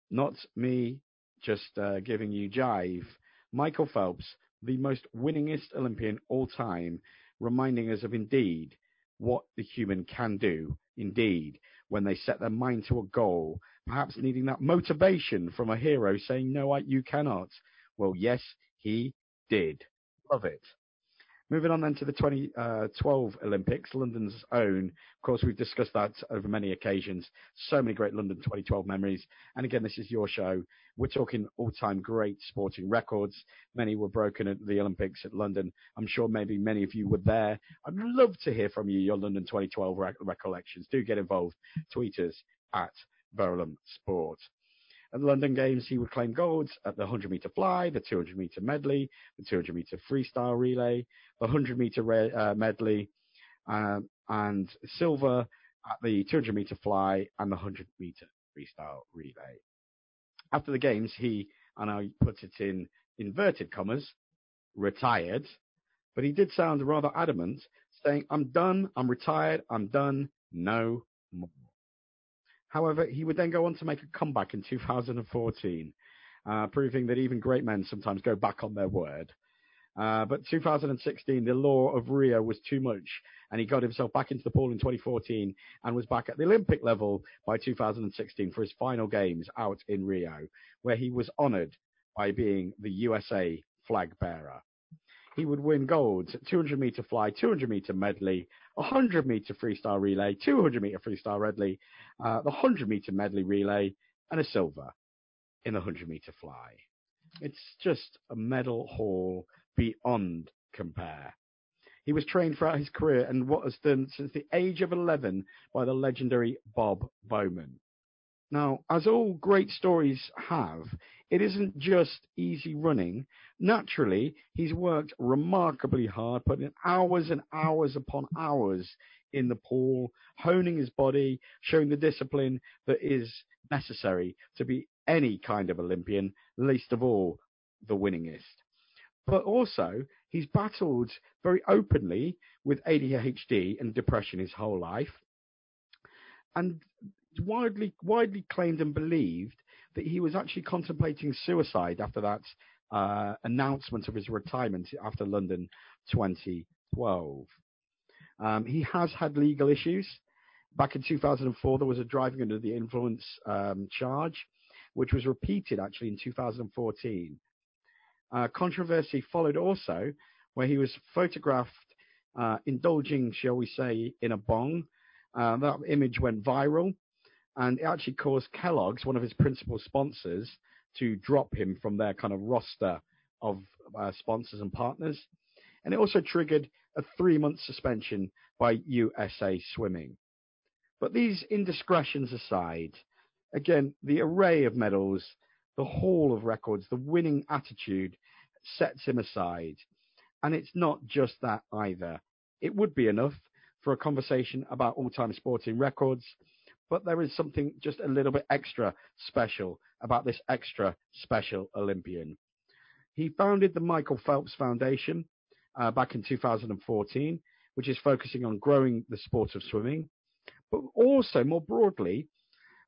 Not me just uh, giving you jive. Michael Phelps, the most winningest Olympian all time, reminding us of indeed what the human can do, indeed, when they set their mind to a goal, perhaps needing that motivation from a hero saying, No, I, you cannot. Well, yes, he did. Love it. Moving on then to the 2012 uh, Olympics, London's own. Of course, we've discussed that over many occasions. So many great London 2012 memories. And again, this is your show. We're talking all-time great sporting records. Many were broken at the Olympics at London. I'm sure maybe many of you were there. I'd love to hear from you, your London 2012 recollections. Do get involved. Tweet us at Verulam Sport. At the London Games, he would claim golds at the 100 metre fly, the 200 metre medley, the 200 metre freestyle relay, the 100 metre re- uh, medley, um, and silver at the 200 metre fly and the 100 metre freestyle relay. After the Games, he, and I put it in inverted commas, retired, but he did sound rather adamant, saying, I'm done, I'm retired, I'm done, no more. However, he would then go on to make a comeback in 2014, uh, proving that even great men sometimes go back on their word. Uh, but 2016, the law of Rio was too much, and he got himself back into the pool in 2014 and was back at the Olympic level by 2016 for his final games out in Rio, where he was honoured by being the USA flag bearer he would win golds at 200 meter fly, 200 meter medley, 100 meter freestyle relay, 200 meter freestyle medley, uh, the 100 meter medley relay, and a silver in the 100 meter fly. It's just a medal haul beyond compare. He was trained throughout his career and what has done since the age of 11 by the legendary Bob Bowman. Now, as all great stories have, it isn't just easy running. Naturally, he's worked remarkably hard, putting hours and hours upon hours in the pool, honing his body, showing the discipline that is necessary to be any kind of Olympian, least of all the winningest. But also, he's battled very openly with ADHD and depression his whole life. And widely widely claimed and believed that he was actually contemplating suicide after that uh, announcement of his retirement after London 2012. Um, he has had legal issues. Back in 2004, there was a driving under the influence um, charge, which was repeated actually in 2014. Uh, controversy followed also, where he was photographed uh, indulging, shall we say, in a bong. Uh, that image went viral, and it actually caused Kellogg's, one of his principal sponsors, to drop him from their kind of roster of uh, sponsors and partners. And it also triggered a three month suspension by USA Swimming. But these indiscretions aside, again, the array of medals, the haul of records, the winning attitude sets him aside. And it's not just that either. It would be enough for a conversation about all time sporting records but there is something just a little bit extra special about this extra special Olympian. He founded the Michael Phelps Foundation uh, back in 2014, which is focusing on growing the sport of swimming, but also more broadly,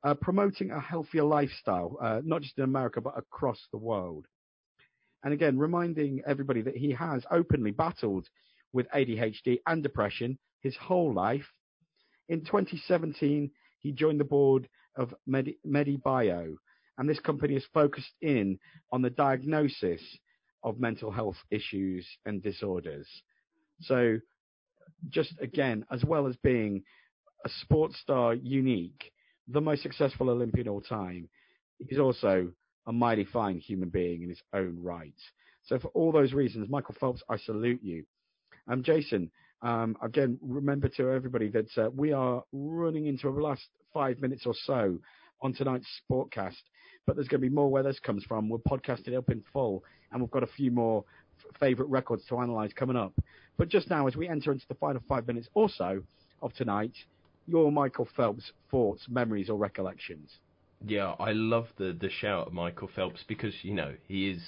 uh, promoting a healthier lifestyle, uh, not just in America, but across the world. And again, reminding everybody that he has openly battled with ADHD and depression his whole life. In 2017, he joined the board of Medi- MediBio, and this company is focused in on the diagnosis of mental health issues and disorders. So, just again, as well as being a sports star unique, the most successful Olympian all time, he's also a mighty fine human being in his own right. So, for all those reasons, Michael Phelps, I salute you. Um, Jason, um, again, remember to everybody that uh, we are running into the last five minutes or so on tonight's Sportcast, but there's going to be more where this comes from. We're podcasting up in full, and we've got a few more f- favourite records to analyse coming up. But just now, as we enter into the final five minutes or so of tonight, your Michael Phelps thoughts, memories, or recollections. Yeah, I love the the shout of Michael Phelps because you know he is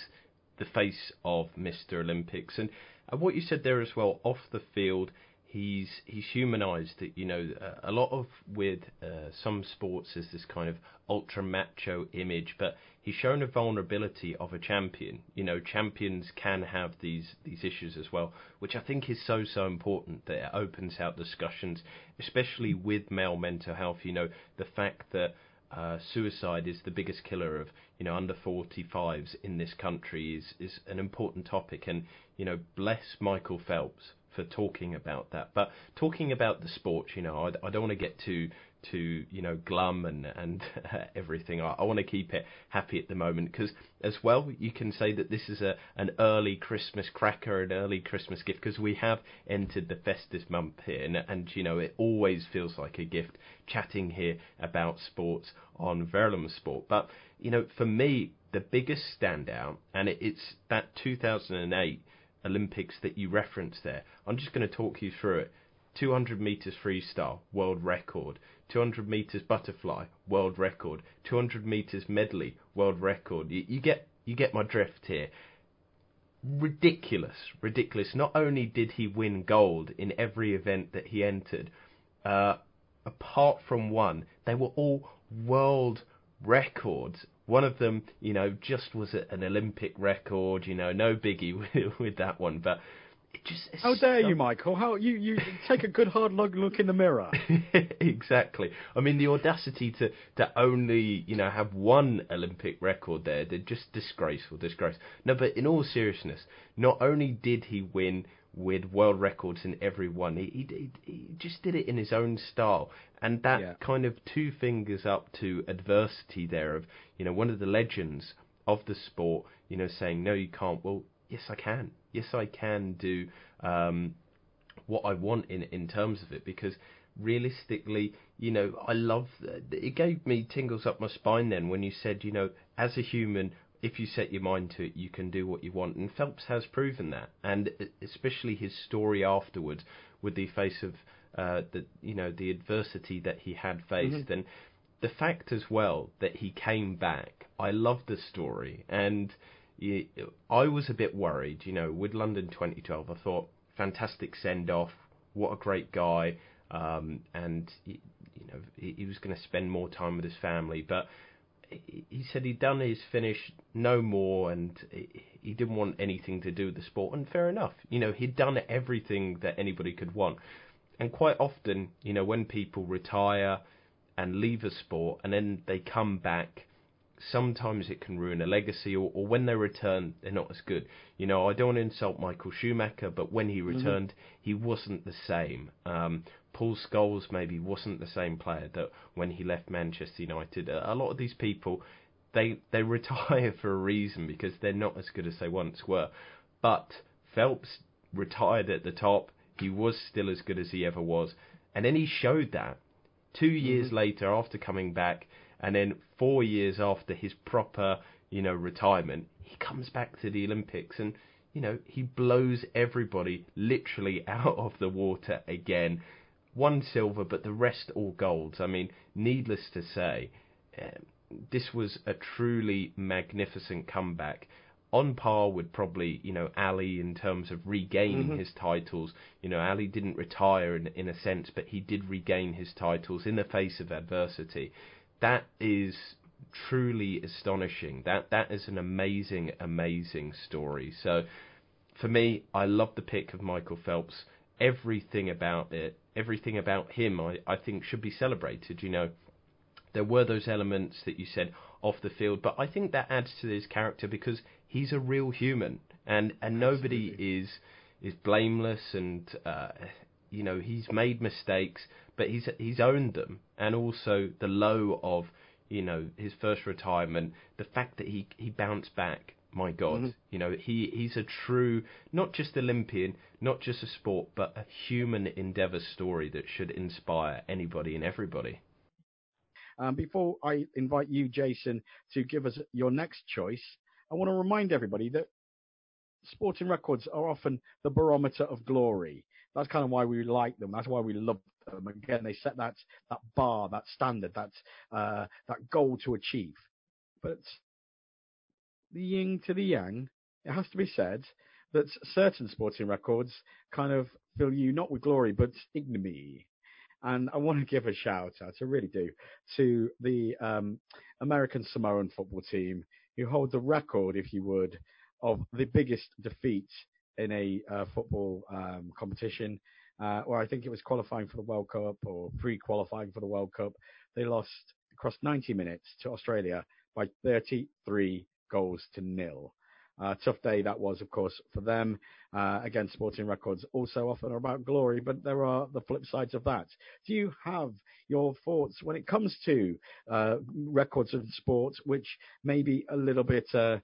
the face of Mr. Olympics and and what you said there as well, off the field, he's he's humanized it. You know, a lot of with uh, some sports is this kind of ultra macho image, but he's shown a vulnerability of a champion. You know, champions can have these these issues as well, which I think is so so important that it opens out discussions, especially with male mental health. You know, the fact that uh, suicide is the biggest killer of you know under 45s in this country is is an important topic, and you know bless Michael Phelps for talking about that. But talking about the sport, you know, I, I don't want to get too to you know glum and and everything. I, I want to keep it happy at the moment because as well you can say that this is a an early Christmas cracker, an early Christmas gift because we have entered the festive month here, and, and you know it always feels like a gift chatting here about sports on Verulam Sport. But you know for me the biggest standout, and it, it's that 2008 Olympics that you referenced there. I'm just going to talk you through it. 200 meters freestyle, world record. 200 meters butterfly, world record. 200 meters medley, world record. You, you get you get my drift here. Ridiculous, ridiculous. Not only did he win gold in every event that he entered, uh, apart from one, they were all world records. One of them, you know, just was an Olympic record. You know, no biggie with, with that one, but it just, How dare so... you, Michael? How you you take a good hard look look in the mirror? exactly. I mean, the audacity to to only you know have one Olympic record there, they're just disgraceful, disgrace. No, but in all seriousness, not only did he win with world records in every one, he he, he just did it in his own style, and that yeah. kind of two fingers up to adversity there of you know one of the legends of the sport, you know, saying no, you can't. Well, yes, I can yes, I can do um, what I want in in terms of it because realistically, you know, I love it. Gave me tingles up my spine then when you said, you know, as a human, if you set your mind to it, you can do what you want. And Phelps has proven that, and especially his story afterwards, with the face of uh, the you know the adversity that he had faced, mm-hmm. and the fact as well that he came back. I love the story, and I was a bit worried, you know, with London 2012. I thought, fantastic send off, what a great guy, um, and you know, he, was going to spend more time with his family. But he said he'd done his finish, no more, and he didn't want anything to do with the sport. And fair enough, you know, he'd done everything that anybody could want. And quite often, you know, when people retire and leave a sport and then they come back sometimes it can ruin a legacy, or, or when they return, they're not as good. You know, I don't want to insult Michael Schumacher, but when he mm-hmm. returned, mm-hmm. he wasn't the same. Um, Paul Scholes maybe wasn't the same player that when he left Manchester United. A, a lot of these people, they they retire for a reason because they're not as good as they once were. But Phelps retired at the top. He was still as good as he ever was, and then he showed that. 2 mm-hmm. years later, after coming back, and then four years after his proper, you know, retirement, he comes back to the Olympics and you know he blows everybody literally out of the water again. One silver, but the rest all golds. I mean, needless to say, uh, this was a truly magnificent comeback on par with probably you know Ali in terms of regaining mm-hmm. his titles. You know, Ali didn't retire in in a sense, but he did regain his titles in the face of adversity that is truly astonishing. That that is an amazing, amazing story. So for me, I love the pick of Michael Phelps. Everything about it, everything about him, I, I think should be celebrated. You know, there were those elements that you said off the field, but I think that adds to his character because he's a real human, and and nobody is is blameless, and uh, you know he's made mistakes, but he's he's owned them, and also the low of you know his first retirement, the fact that he he bounced back. My God, mm-hmm. you know he he's a true not just Olympian, not just a sport, but a human endeavour story that should inspire anybody and everybody. Um, before I invite you, Jason, to give us your next choice, I want to remind everybody that sporting records are often the barometer of glory. That's kind of why we like them. That's why we love them. Again, they set that that bar, that standard, that uh, that goal to achieve. But the yin to the yang, it has to be said that certain sporting records kind of fill you not with glory but ignominy. And I want to give a shout out, I really do, to the um, American Samoan football team who hold the record, if you would, of the biggest defeat in a uh, football um, competition, uh, or I think it was qualifying for the World Cup or pre-qualifying for the World Cup. They lost across 90 minutes to Australia by 33 goals to nil. Uh, tough day that was, of course, for them. Uh, again, sporting records also often are about glory, but there are the flip sides of that. Do you have your thoughts when it comes to uh, records of sport, which may be a little bit uh,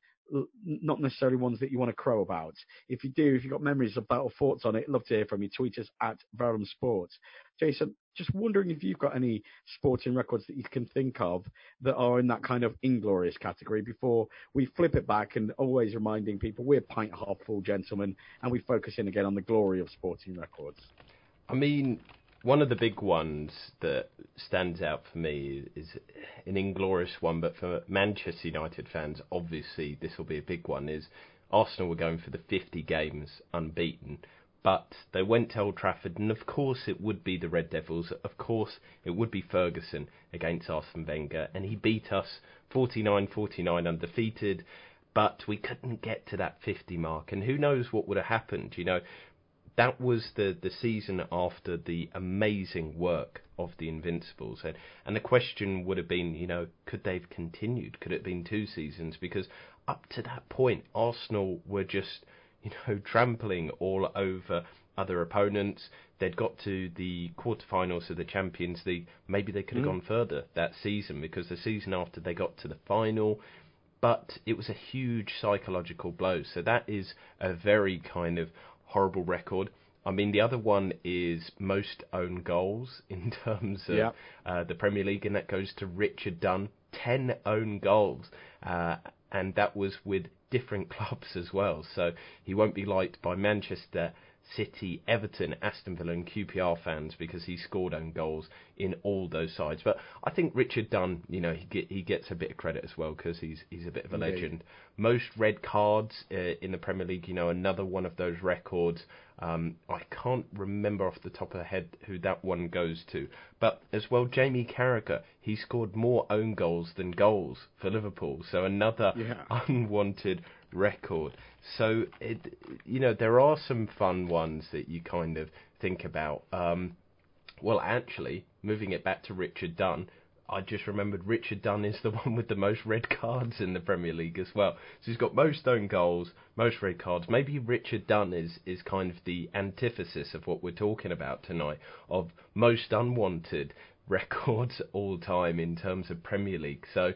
not necessarily ones that you want to crow about. If you do, if you've got memories about or thoughts on it, love to hear from you. Tweet us at Verulam Sports. Jason, just wondering if you've got any sporting records that you can think of that are in that kind of inglorious category before we flip it back and always reminding people we're pint half full gentlemen and we focus in again on the glory of sporting records. I mean, one of the big ones that stands out for me is an inglorious one, but for Manchester United fans, obviously this will be a big one. Is Arsenal were going for the 50 games unbeaten, but they went to Old Trafford, and of course it would be the Red Devils. Of course it would be Ferguson against Arsene Wenger, and he beat us 49-49 undefeated. But we couldn't get to that 50 mark, and who knows what would have happened? You know, that was the, the season after the amazing work of the Invincibles. And, and the question would have been, you know, could they have continued? Could it have been two seasons? Because up to that point, Arsenal were just, you know, trampling all over other opponents. They'd got to the quarterfinals of the Champions League. Maybe they could have mm. gone further that season because the season after they got to the final, but it was a huge psychological blow. So that is a very kind of horrible record. I mean, the other one is most own goals in terms of yep. uh, the Premier League, and that goes to Richard Dunne. 10 own goals, uh, and that was with different clubs as well. So he won't be liked by Manchester City, Everton, Aston Villa, and QPR fans because he scored own goals in all those sides. But I think Richard Dunne, you know, he get, he gets a bit of credit as well because he's he's a bit of a Indeed. legend. Most red cards uh, in the Premier League, you know, another one of those records. Um, I can't remember off the top of the head who that one goes to, but as well, Jamie Carragher, he scored more own goals than goals for Liverpool, so another yeah. unwanted record. So, it, you know, there are some fun ones that you kind of think about. Um, well, actually, moving it back to Richard Dunne, I just remembered Richard Dunne is the one with the most red cards in the Premier League as well. So he's got most own goals, most red cards. Maybe Richard Dunne is, is kind of the antithesis of what we're talking about tonight, of most unwanted records all time in terms of Premier League. So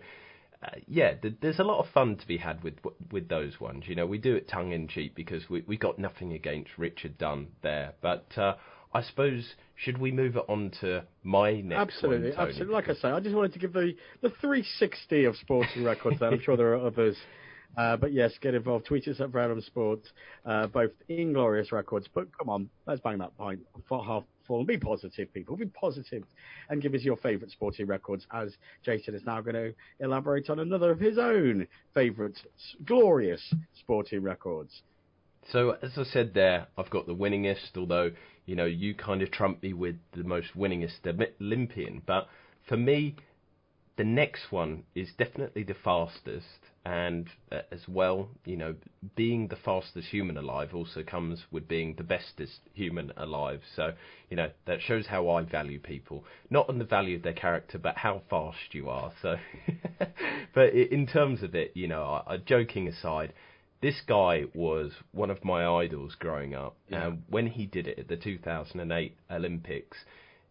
uh, yeah, th- there's a lot of fun to be had with with those ones. You know, we do it tongue in cheek because we we got nothing against Richard Dunne there, but uh, I suppose should we move it on to my next absolutely, one, absolutely. Like I say, I just wanted to give the the 360 of sporting records. There, I'm sure there are others. Uh, but yes, get involved. Tweet us at Verulam Sports, uh, both inglorious records. But come on, let's bang that point for half full. Be positive, people. Be positive and give us your favourite sporting records. As Jason is now going to elaborate on another of his own favourite glorious sporting records. So as I said there, I've got the winningest. Although you know you kind of trump me with the most winningest Olympian, but for me, the next one is definitely the fastest and uh, as well, you know, being the fastest human alive also comes with being the bestest human alive. So, you know, that shows how I value people, not on the value of their character, but how fast you are. So, but in terms of it, you know, I, joking aside, this guy was one of my idols growing up, yeah. and when he did it at the 2008 Olympics.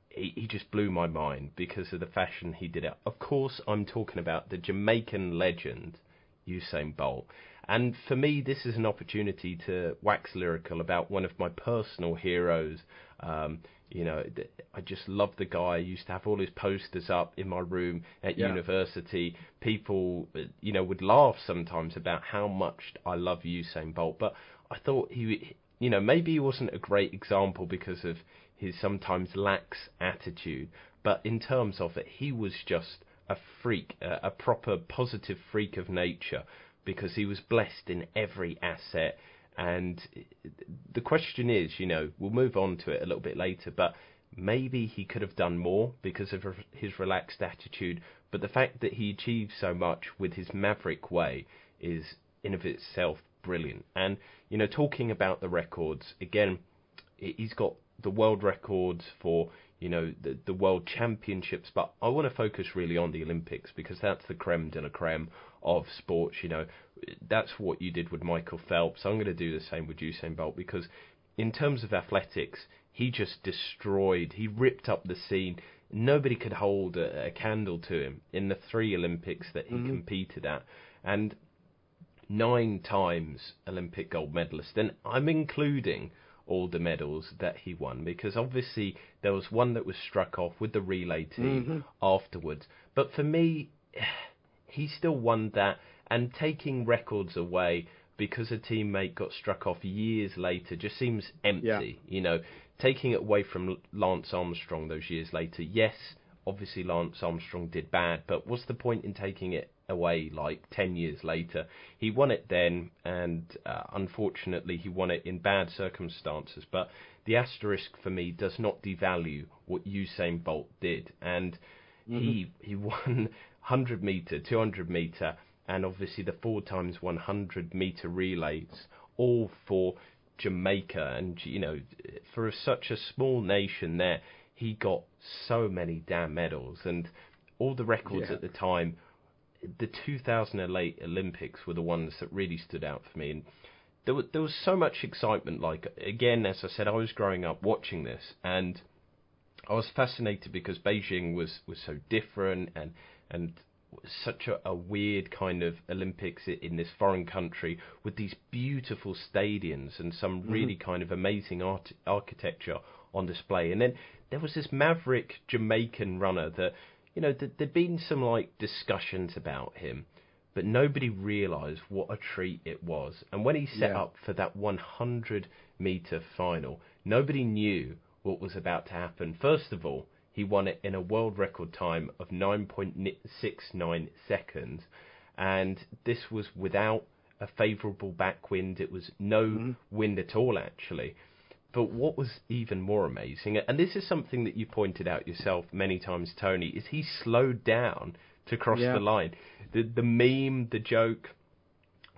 He, he just blew my mind because of the fashion he did it. Of course, I'm talking about the Jamaican legend, Usain Bolt. And for me, this is an opportunity to wax lyrical about one of my personal heroes. Um, you know, I just love the guy. I used to have all his posters up in my room at yeah. university. People, you know, would laugh sometimes about how much I love Usain Bolt. But I thought he, you know, maybe he wasn't a great example because of his sometimes lax attitude. But in terms of it, he was just a freak, a, a proper positive freak of nature, because he was blessed in every asset. And the question is, you know, we'll move on to it a little bit later, but maybe he could have done more because of his relaxed attitude. But the fact that he achieved so much with his maverick way is in of itself brilliant. And you know, talking about the records again, he's got the world records for you know the the world championships, but I want to focus really on the Olympics because that's the creme de la creme of sports. You know, that's what you did with Michael Phelps. I'm going to do the same with Usain Bolt because in terms of athletics, he just destroyed. He ripped up the scene. Nobody could hold a, a candle to him in the three Olympics that he mm-hmm. competed at, and nine times Olympic gold medalist. And I'm including all the medals that he won because obviously there was one that was struck off with the relay team mm-hmm. afterwards. But for me, he still won that, and taking records away because a teammate got struck off years later just seems empty. Yeah. You know, taking it away from Lance Armstrong those years later, yes, obviously Lance Armstrong did bad, but what's the point in taking it away like 10 years later? He won it then, and uh, unfortunately, he won it in bad circumstances. But the asterisk for me does not devalue what Usain Bolt did, and mm-hmm. he he won 100 meter, 200 meter, and obviously the four times 100 meter relays, all for Jamaica, and you know, for such a small nation there, he got so many damn medals, and all the records yeah. at the time. The 2008 Olympics were the ones that really stood out for me, and there was, there was so much excitement. Like again, as I said, I was growing up watching this, and I was fascinated because Beijing was was so different, and and such a, a, weird kind of Olympics in this foreign country with these beautiful stadiums and some mm-hmm. really kind of amazing art, architecture on display. And then there was this maverick Jamaican runner that, you know, th- there'd been some like discussions about him, but nobody realised what a treat it was. And when he set yeah. up for that 100 metre final, nobody knew what was about to happen. First of all, he won it in a world record time of 9.69 seconds, and this was without a favourable backwind. It was no mm-hmm. wind at all, actually. But what was even more amazing, and this is something that you pointed out yourself many times, Tony, is he slowed down to cross yeah. the line. The the meme, the joke,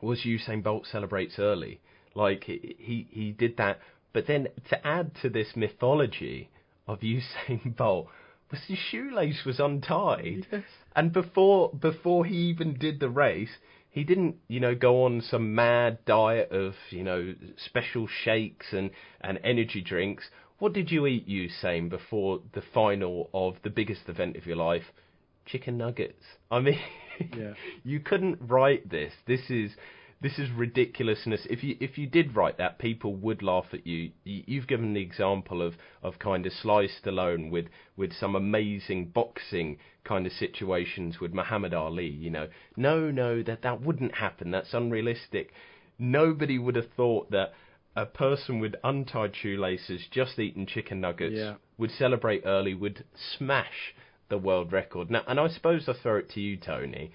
was Usain Bolt celebrates early. Like he he did that, but then to add to this mythology, of Usain Bolt was his shoelace was untied, yes. and before before he even did the race, he didn't you know go on some mad diet of you know special shakes and and energy drinks. What did you eat, Usain, before the final of the biggest event of your life? Chicken nuggets. I mean, yeah. you couldn't write this. This is this is ridiculousness. If you if you did write that, people would laugh at you. You've given the example of, of kind of Sly Stallone with with some amazing boxing kind of situations with Muhammad Ali. You know, no, no, that that wouldn't happen. That's unrealistic. Nobody would have thought that a person with untied shoelaces, just eating chicken nuggets, yeah. would celebrate early, would smash the world record. Now, and I suppose I throw it to you, Tony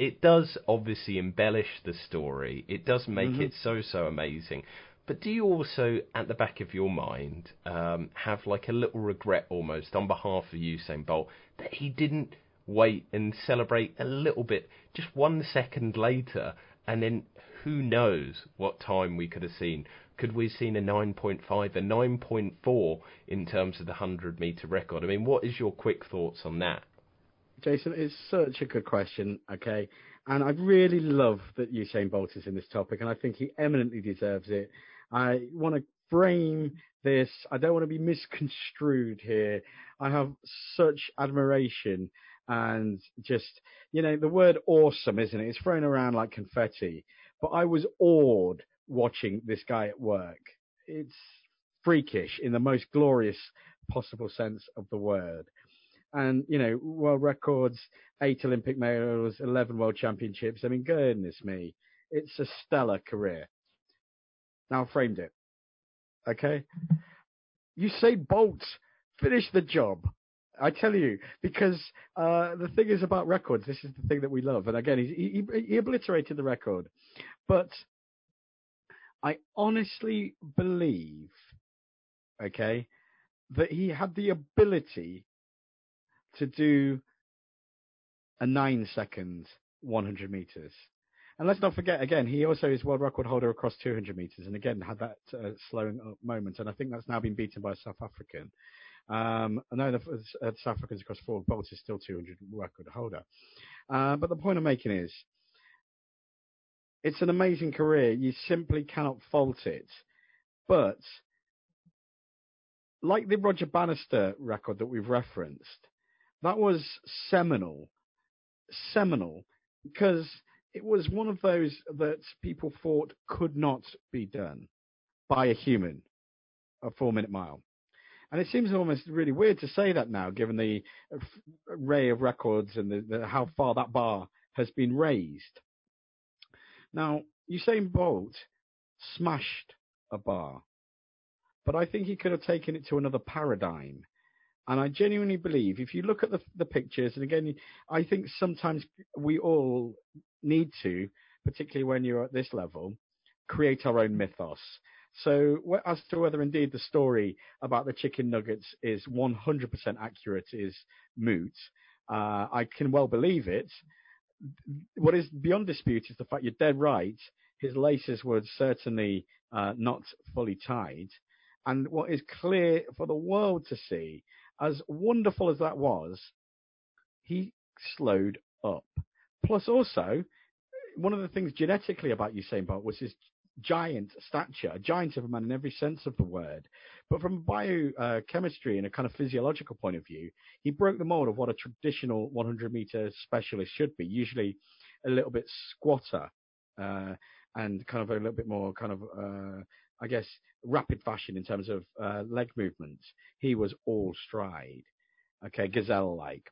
it does obviously embellish the story. It does make mm-hmm. it so so amazing. But do you also, at the back of your mind, um, have like a little regret almost on behalf of Usain Bolt that he didn't wait and celebrate a little bit, just one second later, and then who knows what time we could have seen? Could we have seen a 9.5, a 9.4 in terms of the 100 meter record? I mean, what is your quick thoughts on that? Jason, it's such a good question, okay? And I really love that Usain Bolt is in this topic, and I think he eminently deserves it. I want to frame this, I don't want to be misconstrued here. I have such admiration and just, you know, the word awesome, isn't it? It's thrown around like confetti, but I was awed watching this guy at work. It's freakish in the most glorious possible sense of the word and you know world records, eight Olympic medals, eleven world championships. I mean, goodness me, it's a stellar career. Now I framed it. Okay, Usain Bolt, finish the job. I tell you, because uh, the thing is about records. This is the thing that we love. And again, he, he, he obliterated the record, but I honestly believe, okay, that he had the ability to do a nine second 100 meters. And let's not forget, again, he also is world record holder across 200 meters, and again had that uh, slowing up moment. And I think that's now been beaten by a South African. Um, I know the, uh, South Africans across four, Bolt is still 200 record holder. Uh, but the point I'm making is, it's an amazing career. You simply cannot fault it. But like the Roger Bannister record that we've referenced, that was seminal, seminal, because it was one of those that people thought could not be done by a human, a four minute mile. And it seems almost really weird to say that now, given the uh, array of records and the, the, how far that bar has been raised. Now, Usain Bolt smashed a bar, but I think he could have taken it to another paradigm. And I genuinely believe if you look at the, the pictures, and again, I think sometimes we all need to, particularly when you're at this level, create our own mythos. So as to whether indeed the story about the chicken nuggets is 100% accurate is moot. Uh, I can well believe it. What is beyond dispute is the fact you're dead right. His laces were certainly uh, not fully tied. And what is clear for the world to see, as wonderful as that was, he slowed up. Plus, also, one of the things genetically about Usain Bolt was his giant stature, a giant of a man in every sense of the word. But from biochemistry and a kind of physiological point of view, he broke the mold of what a traditional 100 meter specialist should be, usually a little bit squatter uh, and kind of a little bit more kind of, uh, I guess, rapid fashion in terms of uh, leg movements. He was all stride, okay, gazelle like.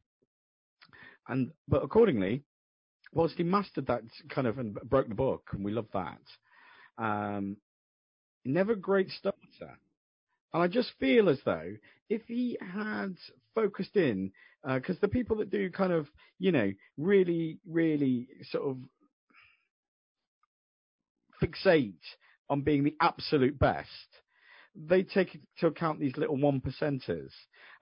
And but accordingly, whilst he mastered that kind of and broke the book, and we love that, um, never great starter. And I just feel as though if he had focused in, because uh, the people that do kind of, you know, really, really sort of fixate on being the absolute best, they take into account these little one percenters.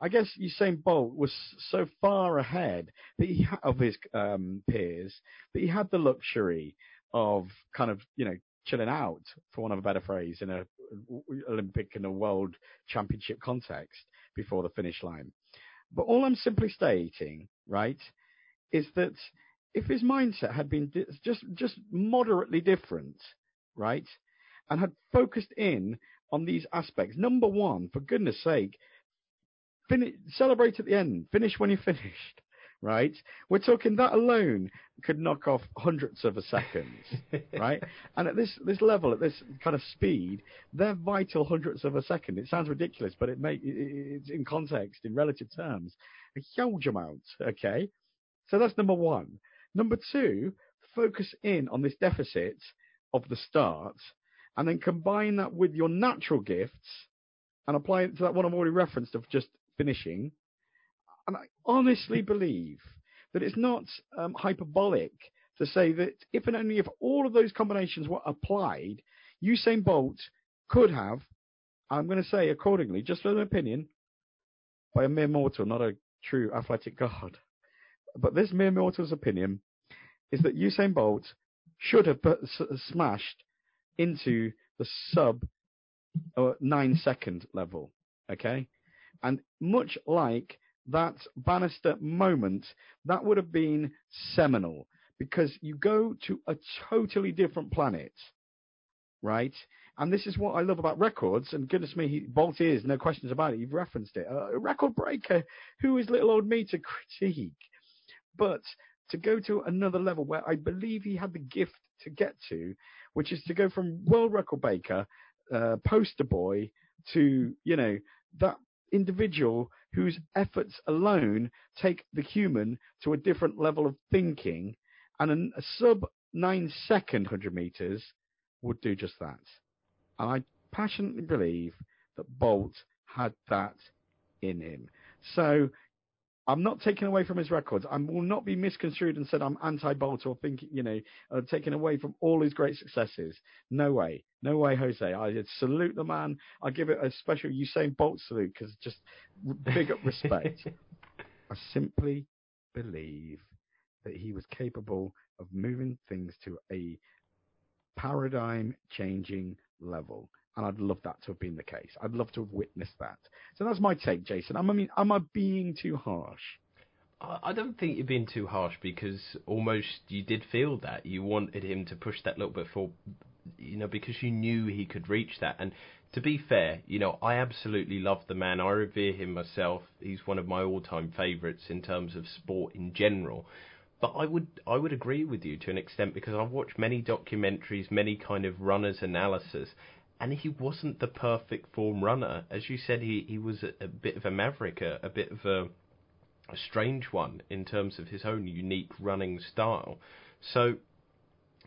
I guess Usain Bolt was so far ahead that he of his um, peers that he had the luxury of kind of you know chilling out, for want of a better phrase, in a Olympic and a World Championship context before the finish line. But all I'm simply stating, right, is that if his mindset had been just just moderately different, right, and had focused in on these aspects. Number one, for goodness sake, finish, celebrate at the end. Finish when you're finished. Right? We're talking that alone could knock off hundreds of a second, right? And at this this level, at this kind of speed, they're vital hundredths of a second. It sounds ridiculous, but it may it's in context, in relative terms, a huge amount. Okay, so that's number one. Number two, focus in on this deficit of the start and then combine that with your natural gifts and apply it to that one I've already referenced of just finishing. And I honestly believe that it's not um, hyperbolic to say that if and only if all of those combinations were applied, Usain Bolt could have, I'm going to say accordingly, just for an opinion, by a mere mortal, not a true athletic god. But this mere mortal's opinion is that Usain Bolt should have put, s- smashed into the sub uh, nine second level. Okay. And much like that Bannister moment, that would have been seminal because you go to a totally different planet, right? And this is what I love about records. And goodness me, he, Bolt is, no questions about it. You've referenced it. A record breaker. Who is little old me to critique? But to go to another level where I believe he had the gift to get to, which is to go from world record breaker, uh, poster boy, to you know that individual whose efforts alone take the human to a different level of thinking, and a, sub nine second hundred meters would do just that. And I passionately believe that Bolt had that in him. So I'm not taking away from his records. I will not be misconstrued and said I'm anti-Bolt or thinking, you know, uh, taking away from all his great successes. No way. No way, Jose. I salute the man. I give it a special Usain Bolt salute because just big up respect. I simply believe that he was capable of moving things to a paradigm changing level. And I'd love that to have been the case. I'd love to have witnessed that. So that's my take, Jason. I mean, am I being too harsh? I don't think you're being too harsh because almost you did feel that you wanted him to push that little bit for, you know, because you knew he could reach that. And to be fair, you know, I absolutely love the man. I revere him myself. He's one of my all-time favourites in terms of sport in general. But I would I would agree with you to an extent because I've watched many documentaries, many kind of runners analysis, and he wasn't the perfect form runner. As you said, he, he was a, a bit of a maverick, a, a bit of a a strange one in terms of his own unique running style. So,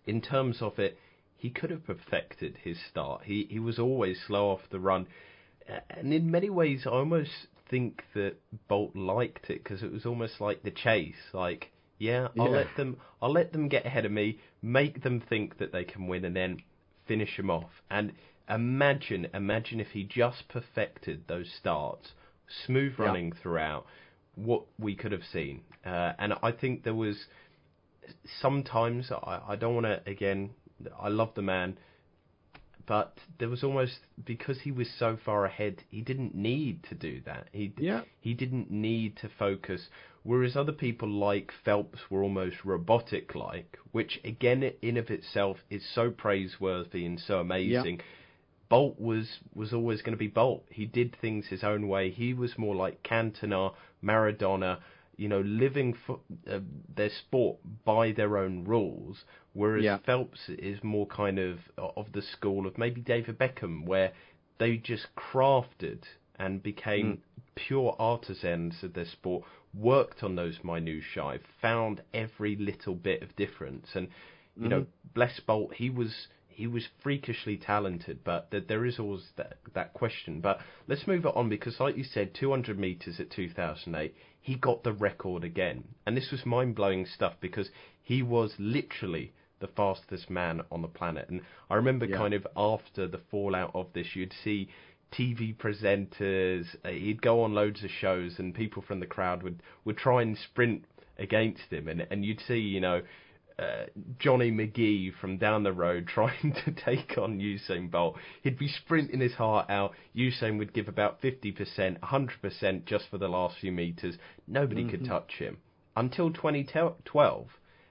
in terms of it, he could have perfected his start. He he was always slow off the run, and in many ways, I almost think that Bolt liked it because it was almost like the chase. Like, yeah, I'll Yeah. let them, I'll let them get ahead of me, make them think that they can win, and then finish them off. And imagine, imagine if he just perfected those starts, smooth Yeah. running throughout what we could have seen. Uh, and I think there was sometimes I, I don't want to again. I love the man, but there was almost because he was so far ahead, he didn't need to do that. He Yeah. he didn't need to focus. Whereas other people like Phelps were almost robotic like, which again in of itself is so praiseworthy and so amazing. Bolt was was always going to be Bolt. He did things his own way. He was more like Cantona, Maradona, you know, living for uh, their sport by their own rules. Whereas Yeah. Phelps is more kind of of the school of maybe David Beckham, where they just crafted and became pure artisans of their sport, worked on those minutiae, found every little bit of difference, and you know, bless Bolt, he was he was freakishly talented, but th- there is always that that question. But let's move it on because, like you said, 200 meters at 2008, he got the record again, and this was mind blowing stuff because he was literally the fastest man on the planet. And I remember Yeah. kind of after the fallout of this, you'd see TV presenters, uh, he'd go on loads of shows, and people from the crowd would would try and sprint against him, and and you'd see, you know. Uh, Johnny McGee from down the road trying to take on Usain Bolt. He'd be sprinting his heart out. Usain would give about 50%, 100% just for the last few meters. Nobody could touch him until 2012.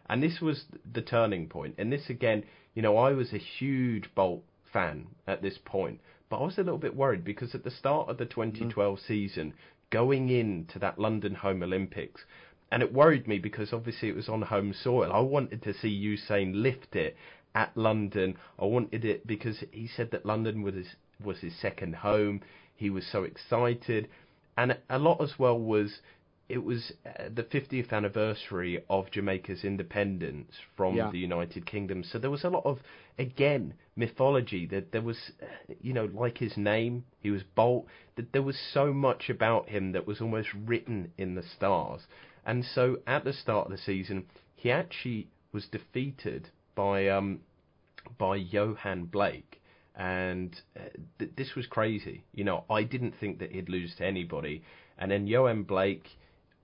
And this was the turning point. And this again, you know, I was a huge Bolt fan at this point, but I was a little bit worried because at the start of the 2012 season, going into that London Home Olympics, and it worried me because obviously it was on home soil. I wanted to see Usain lift it at London. I wanted it because he said that London was his, was his second home. He was so excited, and a lot as well was it was uh, the 50th anniversary of Jamaica's independence from Yeah. the United Kingdom. So there was a lot of, again, mythology. That there was, uh, you know, like his name, he was Bolt. That there was so much about him that was almost written in the stars. And so at the start of the season, he actually was defeated by um, by Yohan Blake, and uh, th- this was crazy. You know, I didn't think that he'd lose to anybody, and then Yohan Blake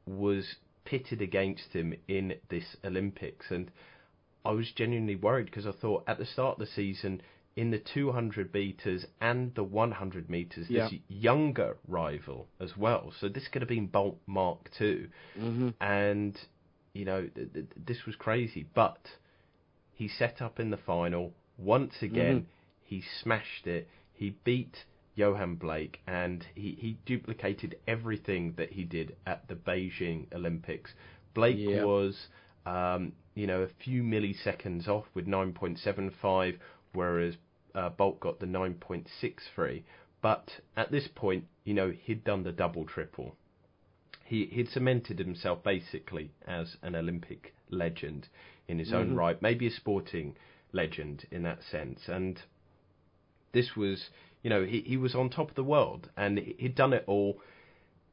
was pitted against him in this Olympics, and I was genuinely worried because I thought at the start of the season. In the 200 meters and the 100 meters, Yeah. this younger rival as well. So this could have been Bolt Mark II, Mm-hmm. and you know th- th- this was crazy. But he set up in the final once again. Mhm. He smashed it. He beat Yohan Blake, and he, he duplicated everything that he did at the Beijing Olympics. Blake Yeah. was, um, you know, a few milliseconds off with 9.75, whereas uh, Bolt got the 9.63. But at this point, you know, he'd done the double triple he he'd cemented himself basically as an Olympic legend in his own Mhm. right, maybe a sporting legend in that sense. And this was, you know, he he was on top of the world and he- he'd done it all.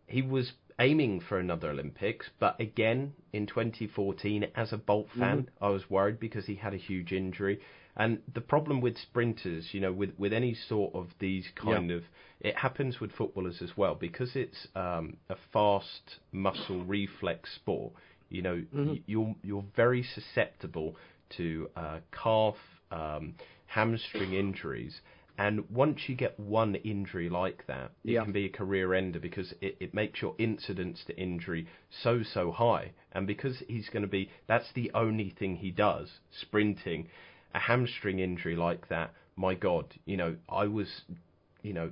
He was aiming for another Olympics, but again in 2014, as a Bolt fan, I was worried because he had a huge injury. And the problem with sprinters, you know, with with any sort of these kind of, it happens with footballers as well because it's um, a fast muscle reflex sport. You know, mm-hmm. you're you're very susceptible to uh, calf, um, hamstring injuries. And once you get one injury like that, it yeah. can be a career ender because it, it makes your incidence to injury so, so high. And because he's going to be, that's the only thing he does, sprinting, a hamstring injury like that, my God, you know, I was, you know,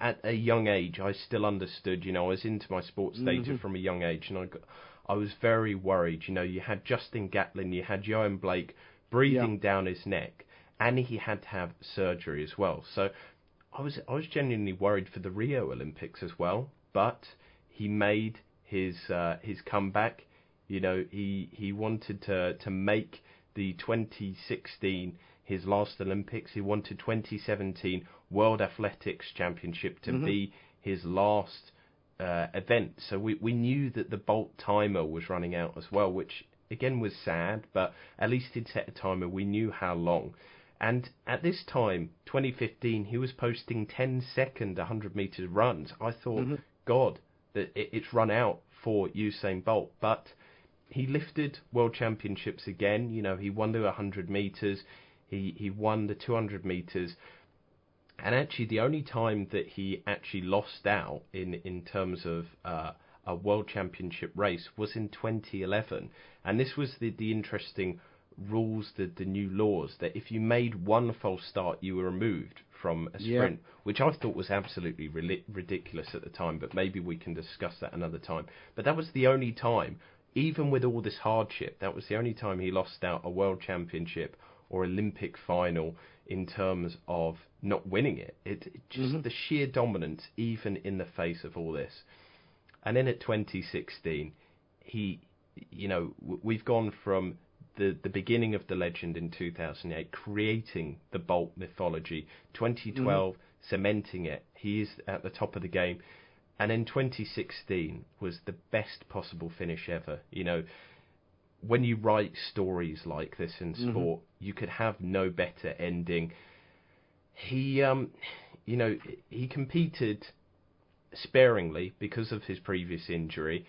at a young age, I still understood, you know, I was into my sports data mm-hmm. from a young age and I got, I was very worried. You know, you had Justin Gatlin, you had Yohan Blake breathing yeah. down his neck, and he had to have surgery as well. So I was I was genuinely worried for the Rio Olympics as well. But he made his uh, his comeback. You know, he he wanted to to make the 2016 his last Olympics. He wanted 2017 World Athletics Championship to mm-hmm. be his last uh, event. So we, we knew that the Bolt timer was running out as well, which again was sad, but at least he'd set a timer. We knew how long. And at this time, 2015, he was posting 10 second 100 meters runs. I thought, mm-hmm. God, that it's run out for Usain Bolt. But he lifted world championships again. You know, he won the 100 meters. He he won the 200 meters. And actually, the only time that he actually lost out in in terms of uh, a world championship race was in 2011, and this was the the interesting rules, the the new laws that if you made one false start, you were removed from a sprint, yeah. which I thought was absolutely ri- ridiculous at the time. But maybe we can discuss that another time. But that was the only time, even with all this hardship, that was the only time he lost out a world championship or Olympic final in terms of not winning it. It, it just mm-hmm. the sheer dominance, even in the face of all this. And then at 2016, he, you know, we've gone from the the beginning of the legend in 2008, creating the Bolt mythology. 2012, mm-hmm. cementing it. He is at the top of the game. And then 2016 was the best possible finish ever. You know, when you write stories like this in mm-hmm. sport, mm-hmm. you could have no better ending. He, um, you know, he competed sparingly because of his previous injury.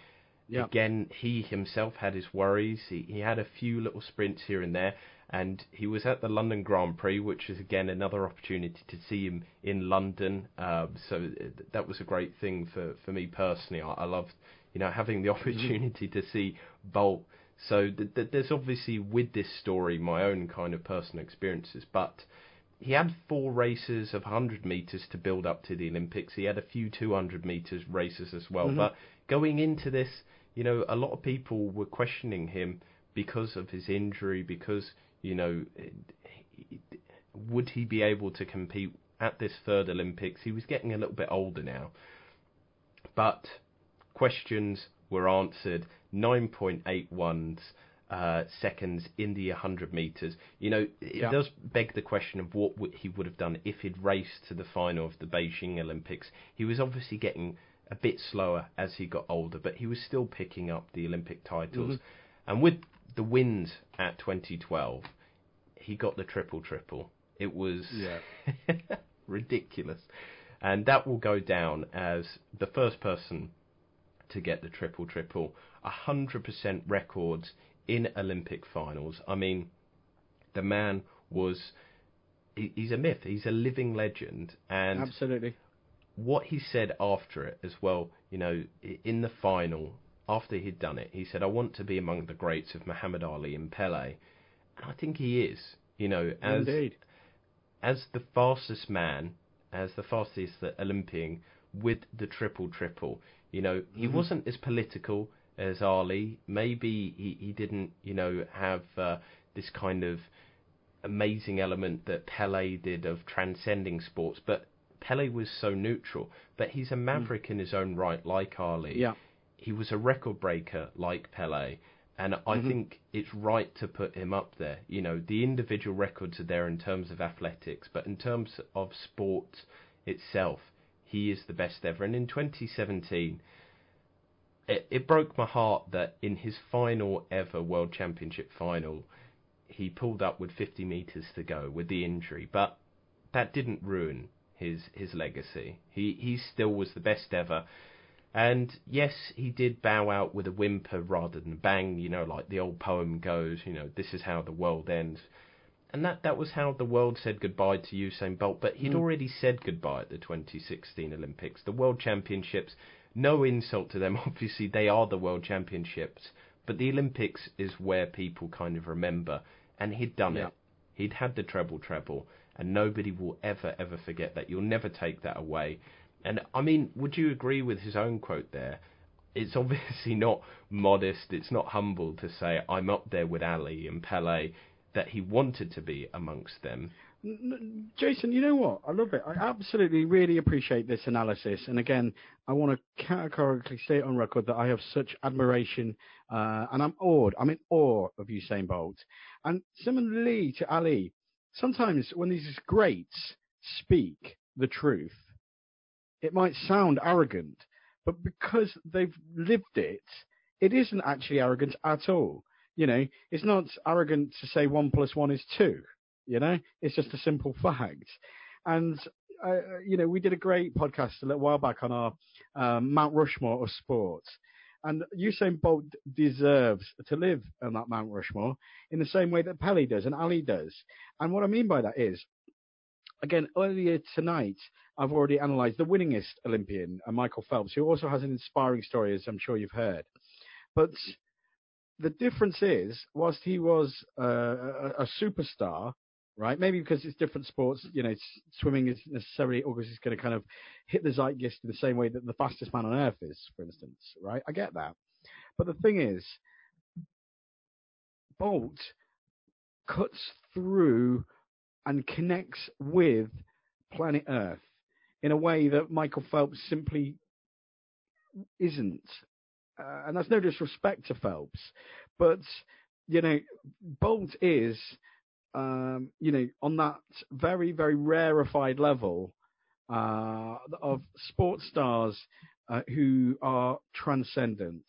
Yep. Again, he himself had his worries. He, he had a few little sprints here and there, and he was at the London Grand Prix, which is again another opportunity to see him in London. Uh, so that was a great thing for, for me personally. I, I loved, you know, having the mm-hmm. opportunity to see Bolt so th- th- there's obviously with this story my own kind of personal experiences, but he had four races of 100 meters to build up to the Olympics. He had a few 200 meters races as well. Mm-hmm. But going into this, you know, a lot of people were questioning him because of his injury, because you know, would he be able to compete at this third Olympics? He was getting a little bit older now, but questions were answered 9.81 uh, seconds in the 100 meters. You know, it yeah. does beg the question of what he would have done if he'd raced to the final of the Beijing Olympics. He was obviously getting a bit slower as he got older, but he was still picking up the Olympic titles. Mm-hmm. And with the wins at 2012, he got the triple triple. It was yeah. ridiculous. And that will go down as the first person to get the triple triple. 100% records in Olympic finals. I mean, the man was. He's a myth. He's a living legend. And absolutely. What he said after it as well, you know, in the final, after he'd done it, he said, "I want to be among the greats of Muhammad Ali and Pele," I think he is. You know, as Indeed. as the fastest man, as the fastest Olympian with the triple triple. You know, he mm-hmm. wasn't as political as Ali. Maybe he, he didn't, you know, have uh, this kind of amazing element that Pele did of transcending sports, but Pele was so neutral. But he's a mm. maverick mm. in his own right, like Ali. Yeah. He was a record breaker like Pele. And I mm-hmm. think it's right to put him up there. You know, the individual records are there in terms of athletics, but in terms of sport itself, he is the best ever. And in 2017, it, it broke my heart that in his final ever World Championship final, he pulled up with 50 metres to go with the injury. But that didn't ruin his his legacy. He he still was the best ever. And yes, he did bow out with a whimper rather than a bang, you know, like the old poem goes, you know, this is how the world ends. And that, that was how the world said goodbye to Usain Bolt, but he'd Mm. already said goodbye at the 2016 Olympics. The World Championships, no insult to them, obviously they are the World Championships, but the Olympics is where people kind of remember, and he'd done Yeah. it. He'd had the treble treble, and nobody will ever, ever forget that. You'll never take that away. And I mean, would you agree with his own quote there? It's obviously not modest, it's not humble to say, I'm up there with Ali and Pele, that he wanted to be amongst them. Jason, you know what? I love it. I absolutely really appreciate this analysis. And again, I want to categorically state on record that I have such admiration uh, and I'm awed. I'm in awe of Usain Bolt. And similarly to Ali, sometimes when these greats speak the truth, it might sound arrogant, but because they've lived it, it isn't actually arrogant at all. You know, it's not arrogant to say one plus one is two. You know, it's just a simple fact. And uh, you know, we did a great podcast a little while back on our um, Mount Rushmore of sports. And Usain Bolt deserves to live on that Mount Rushmore in the same way that Pele does and Ali does. And what I mean by that is, again, earlier tonight, I've already analysed the winningest Olympian, uh, Michael Phelps, who also has an inspiring story, as I'm sure you've heard. But the difference is, whilst he was uh, a, a superstar, right? Maybe because it's different sports, you know, swimming isn't necessarily always going to kind of hit the zeitgeist in the same way that the fastest man on earth is, for instance, right? I get that. But the thing is, Bolt cuts through and connects with planet Earth in a way that Michael Phelps simply isn't. Uh, and that's no disrespect to Phelps, but you know, Bolt is, um, you know, on that very, very rarefied level uh, of sports stars uh, who are transcendent,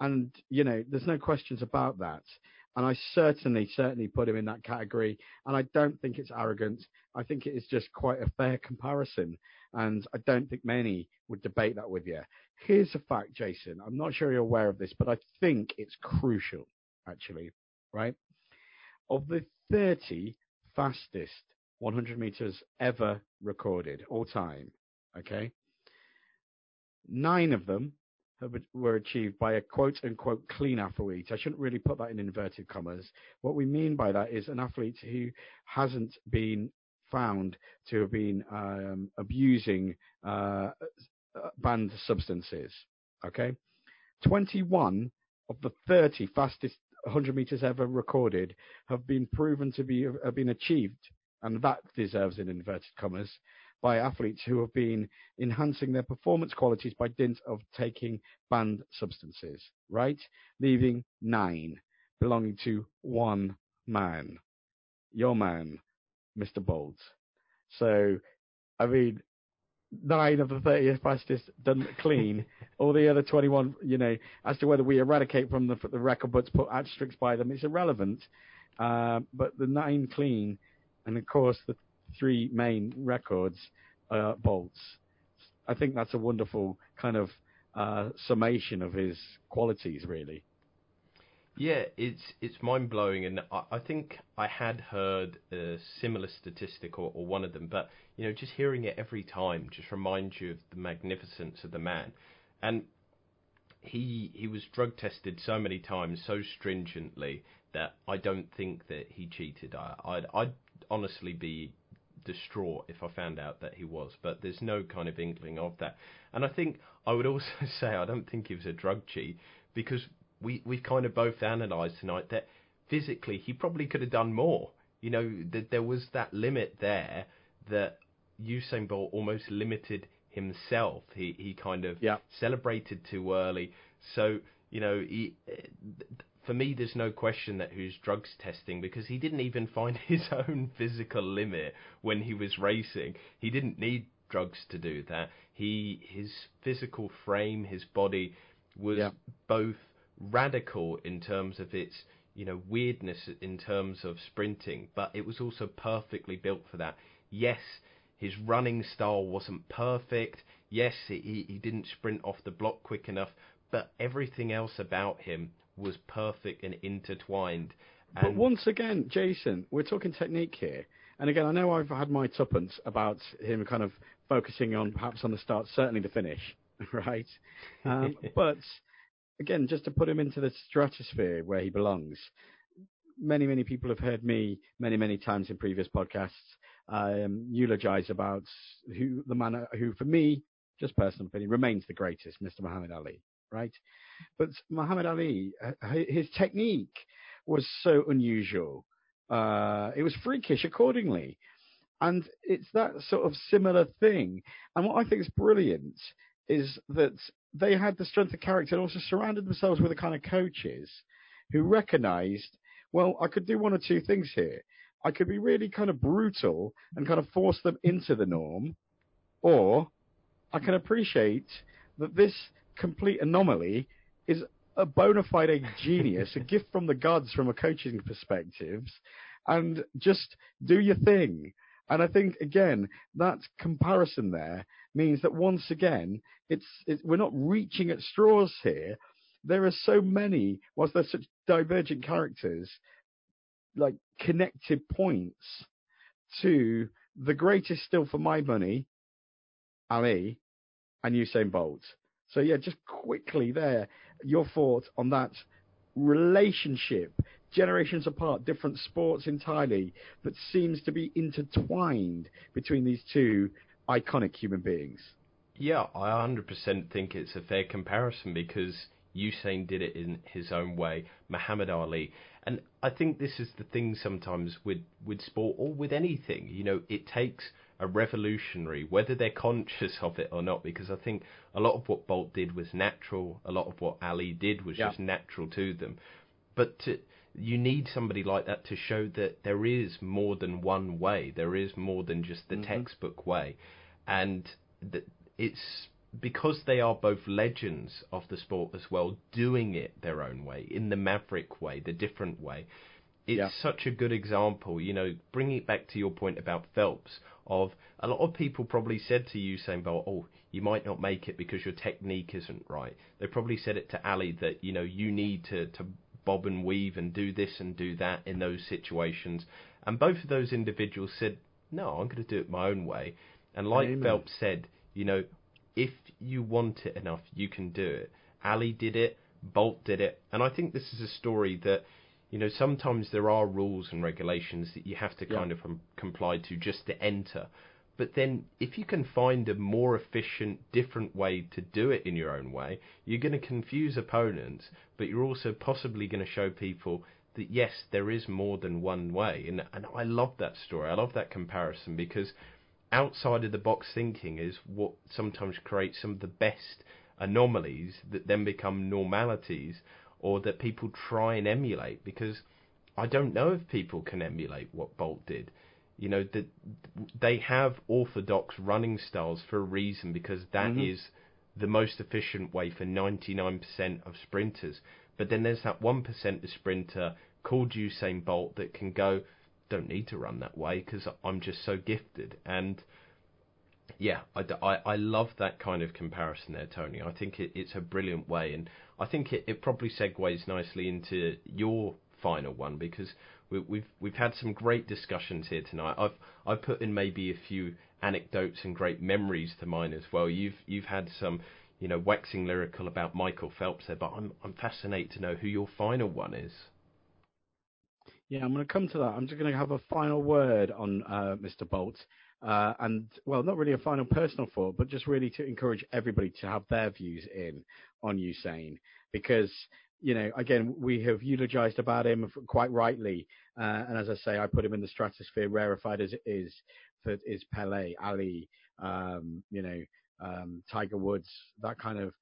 and you know, there's no questions about that. And I certainly, certainly put him in that category. And I don't think it's arrogant. I think it is just quite a fair comparison. And I don't think many would debate that with you. Here's a fact, Jason. I'm not sure you're aware of this, but I think it's crucial, actually, right? Of the 30 fastest 100 meters ever recorded, all time, okay? Nine of them were achieved by a quote unquote clean athlete. I shouldn't really put that in inverted commas. What we mean by that is an athlete who hasn't been found to have been um, abusing uh, uh, banned substances. Okay, 21 of the 30 fastest 100 meters ever recorded have been proven to be have been achieved, and that deserves in inverted commas by athletes who have been enhancing their performance qualities by dint of taking banned substances. Right, leaving nine belonging to one man, your man, Mr. Bolt. So, I mean, nine of the 30 fastest done clean. All the other 21, you know, as to whether we eradicate from the, the record books, put asterisks by them, it's irrelevant. Uh, but the nine clean, and of course the three main records are bolts. I think that's a wonderful kind of uh, summation of his qualities, really. Yeah, it's it's mind blowing, and I, I think I had heard a similar statistic or, or one of them, but you know, just hearing it every time just reminds you of the magnificence of the man, and he he was drug tested so many times, so stringently that I don't think that he cheated. I, I'd I'd honestly be distraught if I found out that he was, but there's no kind of inkling of that. And I think I would also say I don't think he was a drug cheat because we we've kind of both analysed tonight that physically he probably could have done more. You know, that there was that limit there that Usain Bolt almost limited himself. He he kind of Yeah. celebrated too early. So you know, he, eh, for me, there's no question that he was drugs testing because he didn't even find his own physical limit when he was racing. He didn't need drugs to do that. He his physical frame, his body was Yeah. both radical in terms of its you know weirdness in terms of sprinting, but it was also perfectly built for that. Yes, his running style wasn't perfect. Yes, he, he didn't sprint off the block quick enough, but everything else about him was perfect and intertwined. And but once again, Jason, we're talking technique here. And again, I know I've had my tuppence about him kind of focusing on perhaps on the start, certainly the finish, right? Um, but again, just to put him into the stratosphere where he belongs, many, many people have heard me many, many times in previous podcasts um, eulogize about who the man who, for me, just personal opinion, remains the greatest, Mr. Muhammad Ali, right? But Muhammad Ali, uh, his technique was so unusual. Uh, it was freakish accordingly. And it's that sort of similar thing. And what I think is brilliant is that they had the strength of character and also surrounded themselves with the kind of coaches who recognized, well, I could do one or two things here. I could be really kind of brutal and kind of force them into the norm, or I can appreciate that this complete anomaly is a bona fide genius, a gift from the gods from a coaching perspective, and just do your thing. And I think again that comparison there means that once again it's, we're not reaching at straws here. There are so many, whilst there's such divergent characters, like connected points to the greatest still for my money, Ali, and Usain Bolt. So yeah, just quickly there, your thought on that relationship, generations apart, different sports entirely, but seems to be intertwined between these two iconic human beings. Yeah, I 100% think it's a fair comparison because Usain did it in his own way, Muhammad Ali. And I think this is the thing sometimes with, with sport or with anything. You know, it takes a revolutionary, whether they're conscious of it or not, because I think a lot of what Bolt did was natural, a lot of what Ali did was yeah. just natural to them. But to, you need somebody like that to show that there is more than one way, there is more than just the mm-hmm. textbook way. And that it's because they are both legends of the sport as well, doing it their own way, in the maverick way, the different way it's yeah. such a good example. You know, bringing it back to your point about Phelps, of a lot of people probably said to Usain Bolt, "Oh, you might not make it because your technique isn't right." They probably said it to Ali that you know you need to to bob and weave and do this and do that in those situations, and both of those individuals said, "No, I'm going to do it my own way." And like Amen. Phelps said, you know, if you want it enough, you can do it. Ali did it, Bolt did it, and I think this is a story that you know, sometimes there are rules and regulations that you have to yeah. kind of com- comply to just to enter. But then, if you can find a more efficient, different way to do it in your own way, you're going to confuse opponents, but you're also possibly going to show people that yes, there is more than one way. And, and I love that story. I love that comparison because outside of the box thinking is what sometimes creates some of the best anomalies that then become normalities or that people try and emulate because I don't know if people can emulate what Bolt did. You know that they have orthodox running styles for a reason because that mm-hmm. is the most efficient way for 99% of sprinters. But then there's that 1% of sprinter called Usain Bolt that can go, don't need to run that way because I'm just so gifted. And yeah, I, I, I, love that kind of comparison there, Tony. I think it, it's a brilliant way, and I think it, it probably segues nicely into your final one because we, we've, we've had some great discussions here tonight. I've I've put in maybe a few anecdotes and great memories to mine as well. You've you've had some you know waxing lyrical about Michael Phelps there, but I'm I'm fascinated to know who your final one is. Yeah, I'm going to come to that. I'm just going to have a final word on uh, Mr. Bolt. Uh, and well, not really a final personal thought, but just really to encourage everybody to have their views in on Usain, because you know, again, we have eulogized about him quite rightly, uh, and as I say, I put him in the stratosphere, rarefied as it is, for is Pele, Ali, um, you know, um, Tiger Woods, that kind of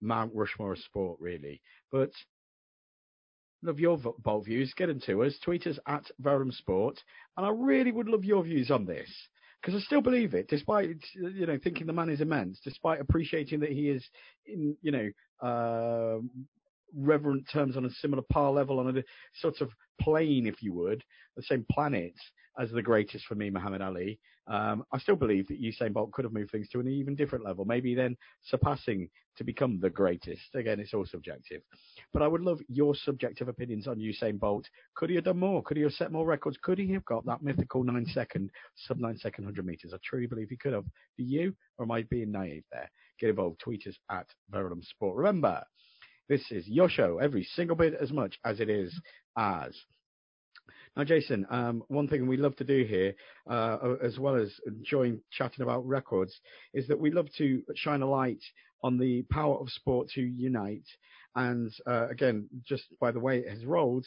Mount Rushmore of sport, really. But love your Bolt views. Get them to us. Tweet us at Verulam Sport, and I really would love your views on this because I still believe it, despite you know thinking the man is immense, despite appreciating that he is in you know uh, reverent terms on a similar par level on a sort of plane, if you would, the same planet as the greatest for me, Muhammad Ali. Um, I still believe that Usain Bolt could have moved things to an even different level, maybe then surpassing to become the greatest. Again, it's all subjective. But I would love your subjective opinions on Usain Bolt. Could he have done more? Could he have set more records? Could he have got that mythical nine second, sub nine second 100 meters? I truly believe he could have. Do you, or am I being naive there? Get involved. Tweet us at Verulam Sport. Remember, this is your show every single bit as much as it is ours. now, Jason, um, one thing we love to do here, uh, as well as enjoying chatting about records, is that we love to shine a light on the power of sport to unite. And uh, again, just by the way it has rolled,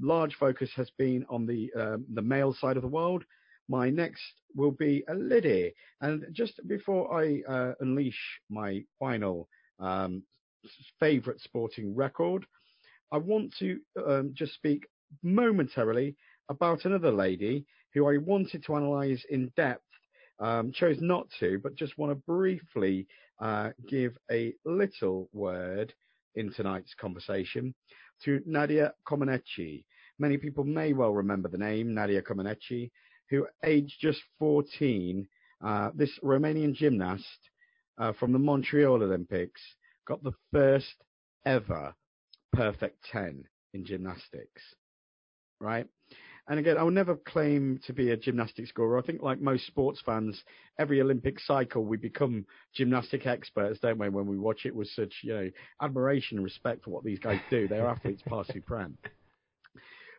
large focus has been on the um, the male side of the world. My next will be a Liddy. And just before I uh, unleash my final um, favourite sporting record, I want to um, just speak momentarily about another lady who I wanted to analyse in depth, um, chose not to, but just want to briefly uh, give a little word in tonight's conversation to Nadia Comaneci. Many people may well remember the name Nadia Comaneci, who, aged just 14, uh, this Romanian gymnast uh, from the Montreal Olympics got the first ever perfect 10 in gymnastics right? And again, I will never claim to be a gymnastics guru. I think, like most sports fans, every Olympic cycle we become gymnastic experts, don't we? When we watch it with such, you know, admiration and respect for what these guys do. They're athletes par supreme.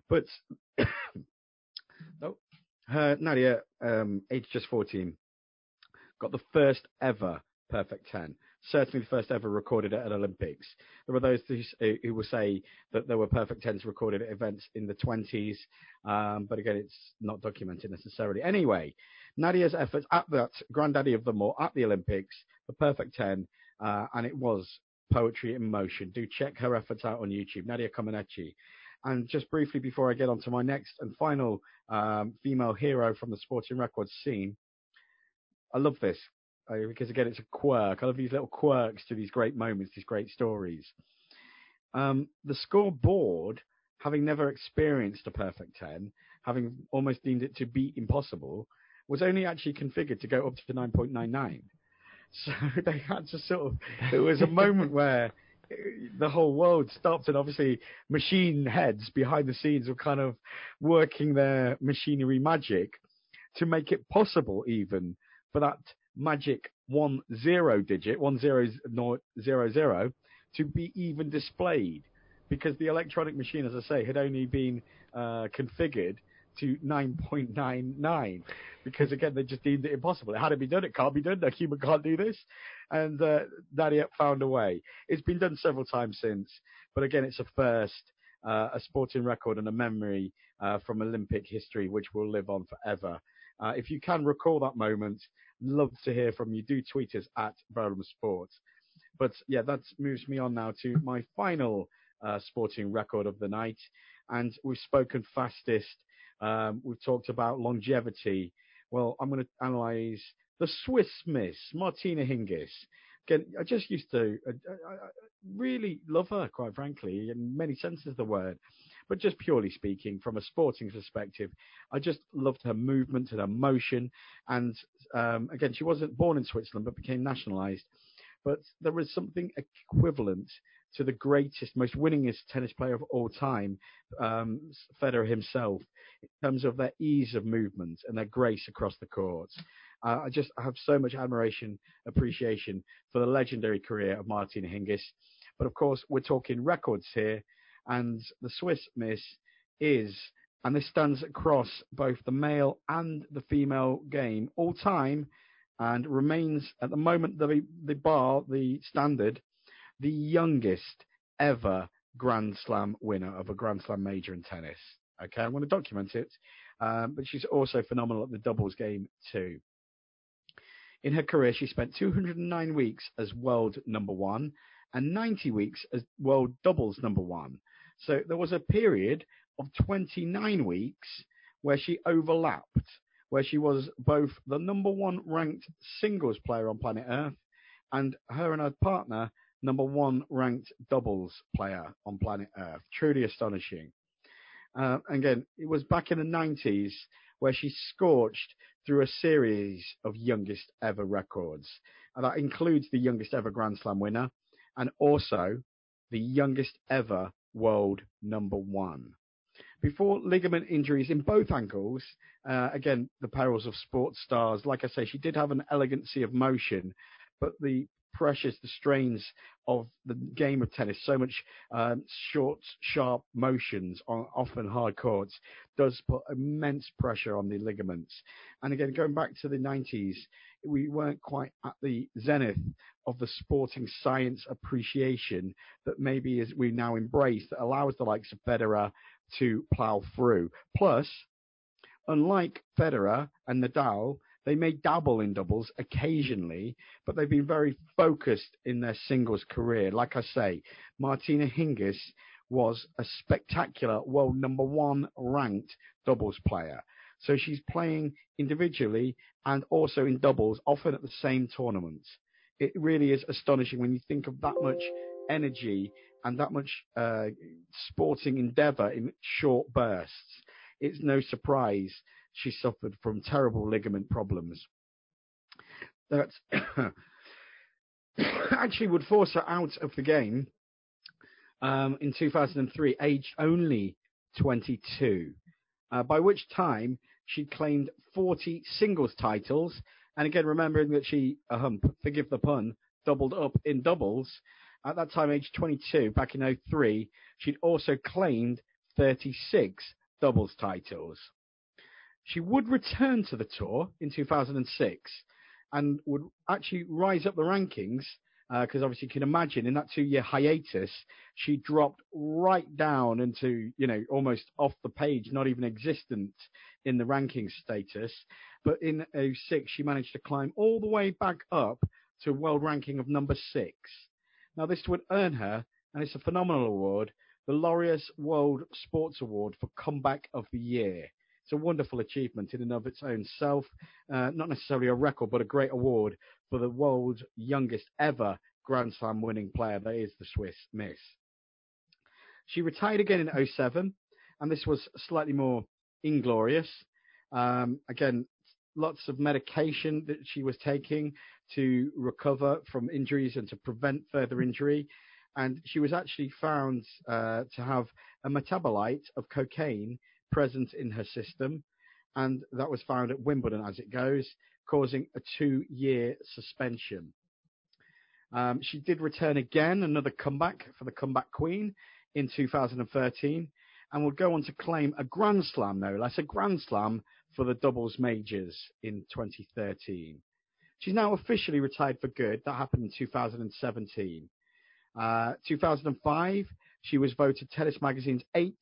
But oh, her Nadia, um, aged just 14, got the first ever perfect 10 certainly the first ever recorded at an Olympics. There were those who, will say that there were perfect tens recorded at events in the 20s, um, but again, it's not documented necessarily. Anyway, Nadia's efforts at that granddaddy of them all at the Olympics, the perfect 10, uh, and it was poetry in motion. Do check her efforts out on YouTube, Nadia Comaneci. And just briefly before I get on to my next and final um, female hero from the sporting records scene, I love this because again, it's a quirk. I love these little quirks to these great moments, these great stories. Um, the scoreboard, having never experienced a perfect 10, having almost deemed it to be impossible, was only actually configured to go up to 9.99. So they had to sort of, there was a moment where the whole world stopped and obviously machine heads behind the scenes were kind of working their machinery magic to make it possible even for that magic one zero digit, one zero zero zero, to be even displayed because the electronic machine, as I say, had only been uh, configured to 9.99 because again they just deemed it impossible. It had to be done. It can't be done. A human can't do this, and uh, Nadia found a way. It's been done several times since, but again it's a first. Uh, a sporting record and a memory uh, from Olympic history, which will live on forever. Uh, if you can recall that moment, love to hear from you. Do tweet us at Verulam Sports. But yeah, that moves me on now to my final uh, sporting record of the night. And we've spoken fastest. Um, we've talked about longevity. Well, I'm going to analyse the Swiss Miss, Martina Hingis. Again, I just used to I, I, I really love her, quite frankly, in many senses of the word. But just purely speaking, from a sporting perspective, I just loved her movement and her motion. And um, again, she wasn't born in Switzerland, but became nationalised. But there was something equivalent to the greatest, most winningest tennis player of all time, um, Federer himself, in terms of their ease of movement and their grace across the courts. Uh, I just have so much admiration, appreciation for the legendary career of Martina Hingis. But of course, we're talking records here, and the Swiss Miss is, and this stands across both the male and the female game all time, and remains at the moment the the bar, the standard, the youngest ever Grand Slam winner of a Grand Slam major in tennis. Okay, I'm going to document it, um, but she's also phenomenal at the doubles game too. In her career, she spent 209 weeks as world number one and 90 weeks as world doubles number one. So there was a period of 29 weeks where she overlapped, where she was both the number one ranked singles player on planet Earth and her and her partner number one ranked doubles player on planet Earth. Truly astonishing. Uh, again, it was back in the 90s where she scorched through a series of youngest ever records. And that includes the youngest ever Grand Slam winner and also the youngest ever world number one. Before ligament injuries in both ankles, uh, again, the perils of sports stars. Like I say, she did have an elegancy of motion, but the pressures, the strains of the game of tennis, so much um, short, sharp motions on often hard courts, does put immense pressure on the ligaments. And again, going back to the 90s, we weren't quite at the zenith of the sporting science appreciation that maybe is we now embrace that allows the likes of Federer to plough through. Plus, unlike Federer and Nadal, they may dabble in doubles occasionally, but they've been very focused in their singles career. Like I say, Martina Hingis was a spectacular world number one ranked doubles player. So she's playing individually and also in doubles, often at the same tournaments. It really is astonishing when you think of that much energy and that much uh, sporting endeavour in short bursts. It's no surprise she suffered from terrible ligament problems. That actually would force her out of the game um, in 2003, aged only 22, uh, by which time she'd claimed 40 singles titles. And again, remembering that she, uh, forgive the pun, doubled up in doubles. At that time, age 22, back in 03, she'd also claimed 36 doubles titles. She would return to the tour in 2006 and would actually rise up the rankings because uh, obviously you can imagine in that two-year hiatus she dropped right down into you know almost off the page, not even existent in the ranking status. But in 06 she managed to climb all the way back up to world ranking of number six. Now this would earn her, and it's a phenomenal award, the Laureus World Sports Award for Comeback of the Year. It's a wonderful achievement in and of its own self. Uh, not necessarily a record, but a great award for the world's youngest ever Grand Slam winning player, that is the Swiss Miss. She retired again in 07, and this was slightly more inglorious. Um, again, lots of medication that she was taking to recover from injuries and to prevent further injury. And she was actually found uh, to have a metabolite of cocaine present in her system, and that was found at Wimbledon as it goes, causing a two year suspension. Um, she did return again, another comeback for the comeback queen in 2013, and would go on to claim a Grand Slam, no less, a Grand Slam for the doubles majors in 2013. She's now officially retired for good. That happened in 2017. Uh, 2005, she was voted Tennis Magazine's eighth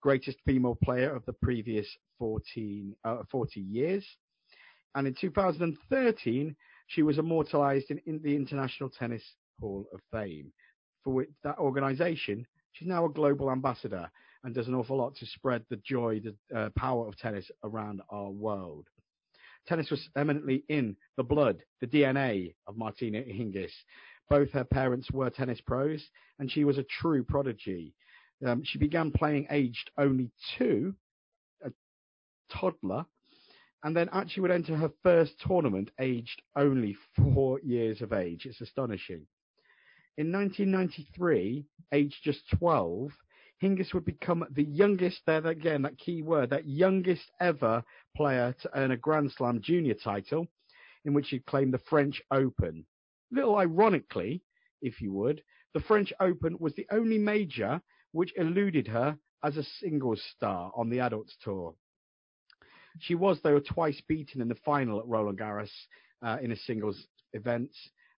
greatest female player of the previous 14, uh, 40 years. And in 2013, she was immortalized in, in, the International Tennis Hall of Fame. For which, that organization, she's now a global ambassador and does an awful lot to spread the joy, the uh, power of tennis around our world. Tennis was eminently in the blood, the DNA of Martina Hingis. Both her parents were tennis pros, and she was a true prodigy. Um, she began playing aged only two, a toddler, and then actually would enter her first tournament aged only four years of age. It's astonishing. In 1993, aged just 12, Hingis would become the youngest, there again, that key word, that youngest ever player to earn a Grand Slam junior title, in which he claimed the French Open. A little ironically, if you would, the French Open was the only major which eluded her as a singles star on the adults tour. She was, though, twice beaten in the final at Roland Garros uh, in a singles event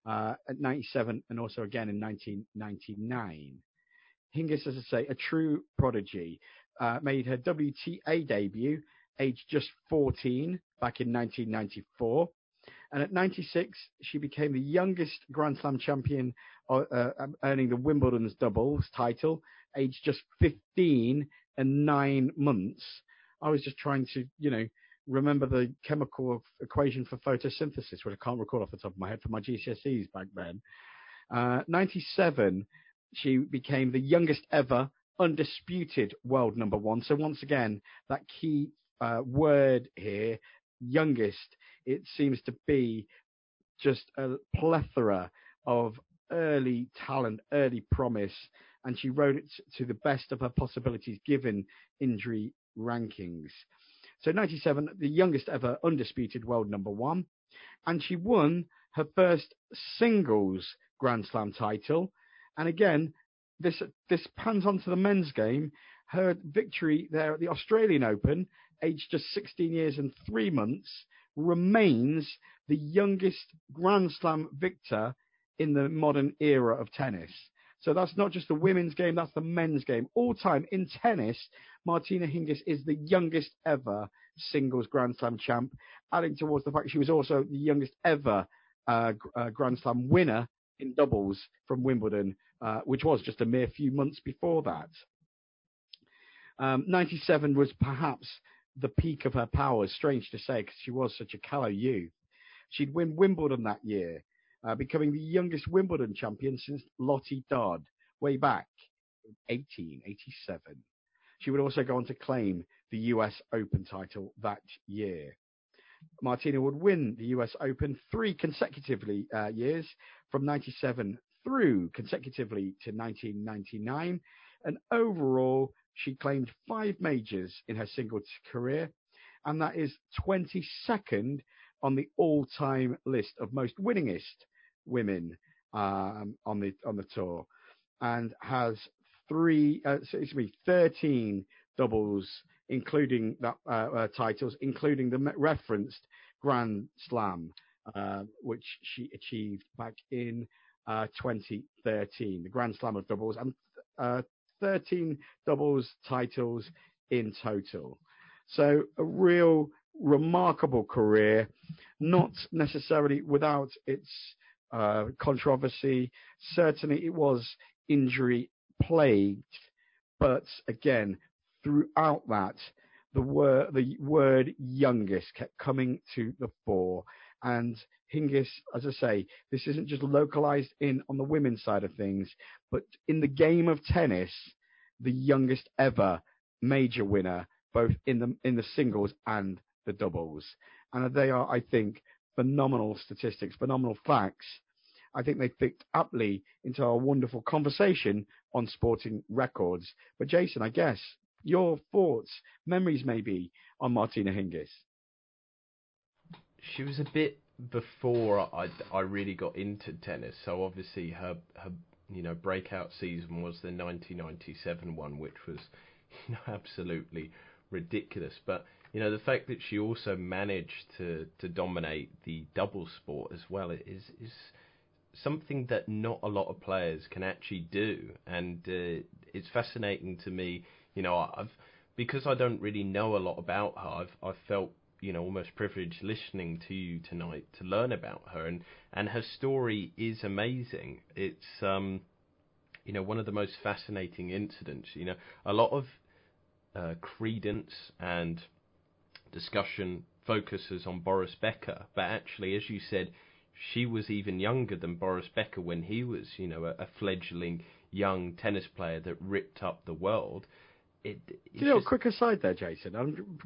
uh, at 97 and also again in 1999. Hingis, as I say, a true prodigy, uh, made her WTA debut aged just 14 back in 1994. And at 96, she became the youngest Grand Slam champion, uh, uh, earning the Wimbledon's doubles title aged just 15 and nine months, I was just trying to, you know, remember the chemical equation for photosynthesis, which I can't recall off the top of my head for my GCSEs back then. Uh, 97, she became the youngest ever undisputed world number one. So once again, that key uh, word here youngest, it seems to be just a plethora of early talent, early promise, and she rode it to the best of her possibilities given injury rankings. So 97, the youngest ever undisputed world number one, and she won her first singles Grand Slam title. And again, this this pans onto the men's game. Her victory there at the Australian Open, aged just 16 years and three months, remains the youngest Grand Slam victor in the modern era of tennis. So that's not just the women's game, that's the men's game. All time in tennis, Martina Hingis is the youngest ever singles Grand Slam champ, adding towards the fact she was also the youngest ever uh, uh, Grand Slam winner in doubles from Wimbledon, uh, which was just a mere few months before that. Um, 97 was perhaps the peak of her powers, strange to say, because she was such a callow youth. She'd win Wimbledon that year, becoming the youngest Wimbledon champion since Lottie Dod, way back in 1887. She would also go on to claim the US Open title that year. Martina would win the US Open three consecutively uh, years from 97 through consecutively to 1999. And overall, she claimed five majors in her singles career, and that is 22nd on the all-time list of most winningest women um, on the on the tour, and has three, uh, excuse me, 13 doubles, including that uh, uh, titles, including the referenced Grand Slam, uh, which she achieved back in uh, 2013, the Grand Slam of doubles, and uh, 13 doubles titles in total. So a real remarkable career, not necessarily without its uh, controversy. Certainly, it was injury plagued, but again, throughout that, the word the word youngest kept coming to the fore. And Hingis, as I say, this isn't just localized in on the women's side of things, but in the game of tennis, the youngest ever major winner, both in the in the singles and the doubles. And they are, I think, phenomenal statistics, phenomenal facts. I think they fit aptly into our wonderful conversation on sporting records. But Jason, I guess your thoughts, memories maybe on Martina Hingis. She was a bit before I, I really got into tennis, so obviously her her you know breakout season was the 1997 one, which was you know absolutely ridiculous. But you know the fact that she also managed to to dominate the double sport as well is is something that not a lot of players can actually do, and uh, it's fascinating to me. You know, I've because I don't really know a lot about her. I've I've felt you know almost privileged listening to you tonight to learn about her, and and her story is amazing. It's um you know one of the most fascinating incidents. You know, a lot of uh, credence and discussion focuses on Boris Becker, but actually, as you said, she was even younger than Boris Becker when he was, you know, a, a fledgling young tennis player that ripped up the world. It, you know, just... quick aside there, Jason. I'm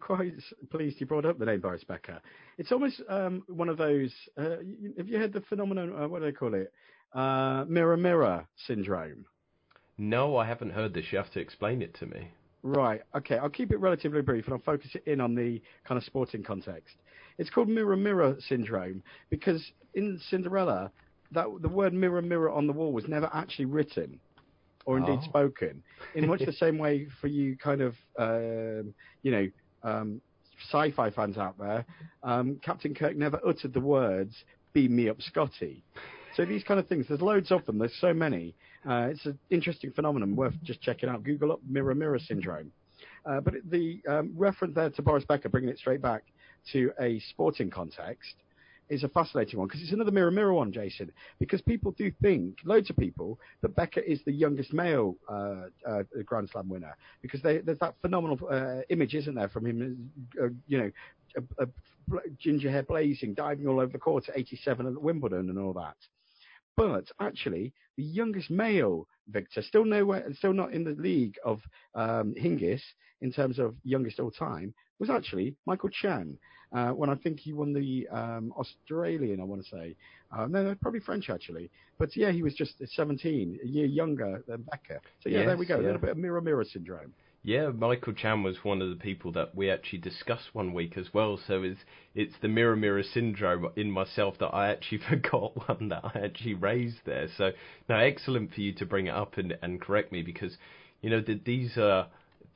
quite pleased you brought up the name Boris Becker. It's almost um, one of those. Uh, have you heard the phenomenon? Uh, what do they call it? Uh, mirror, mirror syndrome. No, I haven't heard this. You have to explain it to me. Right. Okay. I'll keep it relatively brief and I'll focus it in on the kind of sporting context. It's called mirror mirror syndrome because in Cinderella, that the word mirror mirror on the wall was never actually written or indeed oh. spoken. In much the same way for you kind of um, you know um, sci-fi fans out there, um, Captain Kirk never uttered the words "Beam me up, Scotty." So these kind of things, there's loads of them. There's so many. Uh, it's an interesting phenomenon worth just checking out. Google up mirror mirror syndrome. Uh, but the um, reference there to Boris Becker, bringing it straight back, to a sporting context is a fascinating one because it's another mirror mirror one, Jason. Because people do think, loads of people, that Becker is the youngest male uh, uh, Grand Slam winner because they, there's that phenomenal uh, image, isn't there, from him, uh, you know, a, a ginger hair blazing, diving all over the court at 87 at Wimbledon and all that. But actually, the youngest male victor, still nowhere, still not in the league of um, Hingis in terms of youngest all time, was actually Michael Chang. Uh, when I think he won the um, Australian, I want to say. Uh, no, no, probably French actually. But yeah, he was just 17, a year younger than Becker. So yeah, yes, there we go. Yeah. A little bit of mirror mirror syndrome. Yeah, Michael Chang was one of the people that we actually discussed one week as well. So it's it's the mirror mirror syndrome in myself that I actually forgot one that I actually raised there. So now excellent for you to bring it up and, and correct me because you know that these are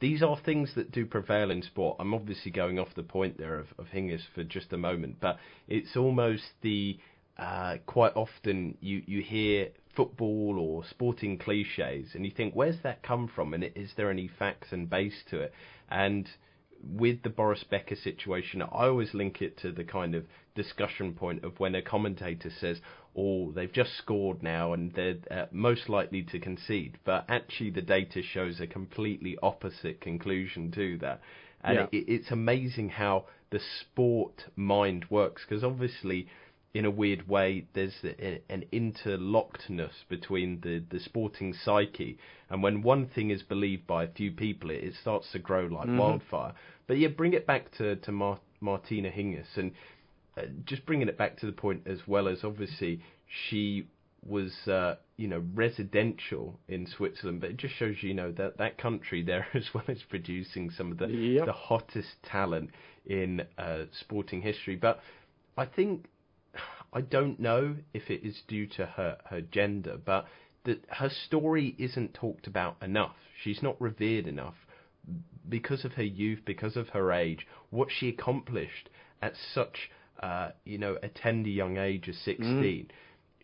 these are things that do prevail in sport. I'm obviously going off the point there of, of Hingis for just a moment, but it's almost the uh, quite often you, you hear football or sporting cliches and you think, where's that come from? And is there any facts and base to it? And with the Boris Becker situation, I always link it to the kind of discussion point of when a commentator says, "Oh, they've just scored now and they're uh, most likely to concede," but actually the data shows a completely opposite conclusion to that. And yeah. it, it's amazing how the sport mind works because obviously in a weird way, there's an interlockedness between the, the sporting psyche, and when one thing is believed by a few people, it, it starts to grow like mm-hmm. wildfire. But yeah, bring it back to to Mar- Martina Hingis, and uh, just bringing it back to the point as well as obviously she was uh, you know residential in Switzerland, but it just shows you know that that country there as well as producing some of the yep. the hottest talent in uh, sporting history. But I think I don't know if it is due to her, her gender, but that her story isn't talked about enough. She's not revered enough because of her youth, because of her age, what she accomplished at such, uh, you know, a tender young age of 16 mm.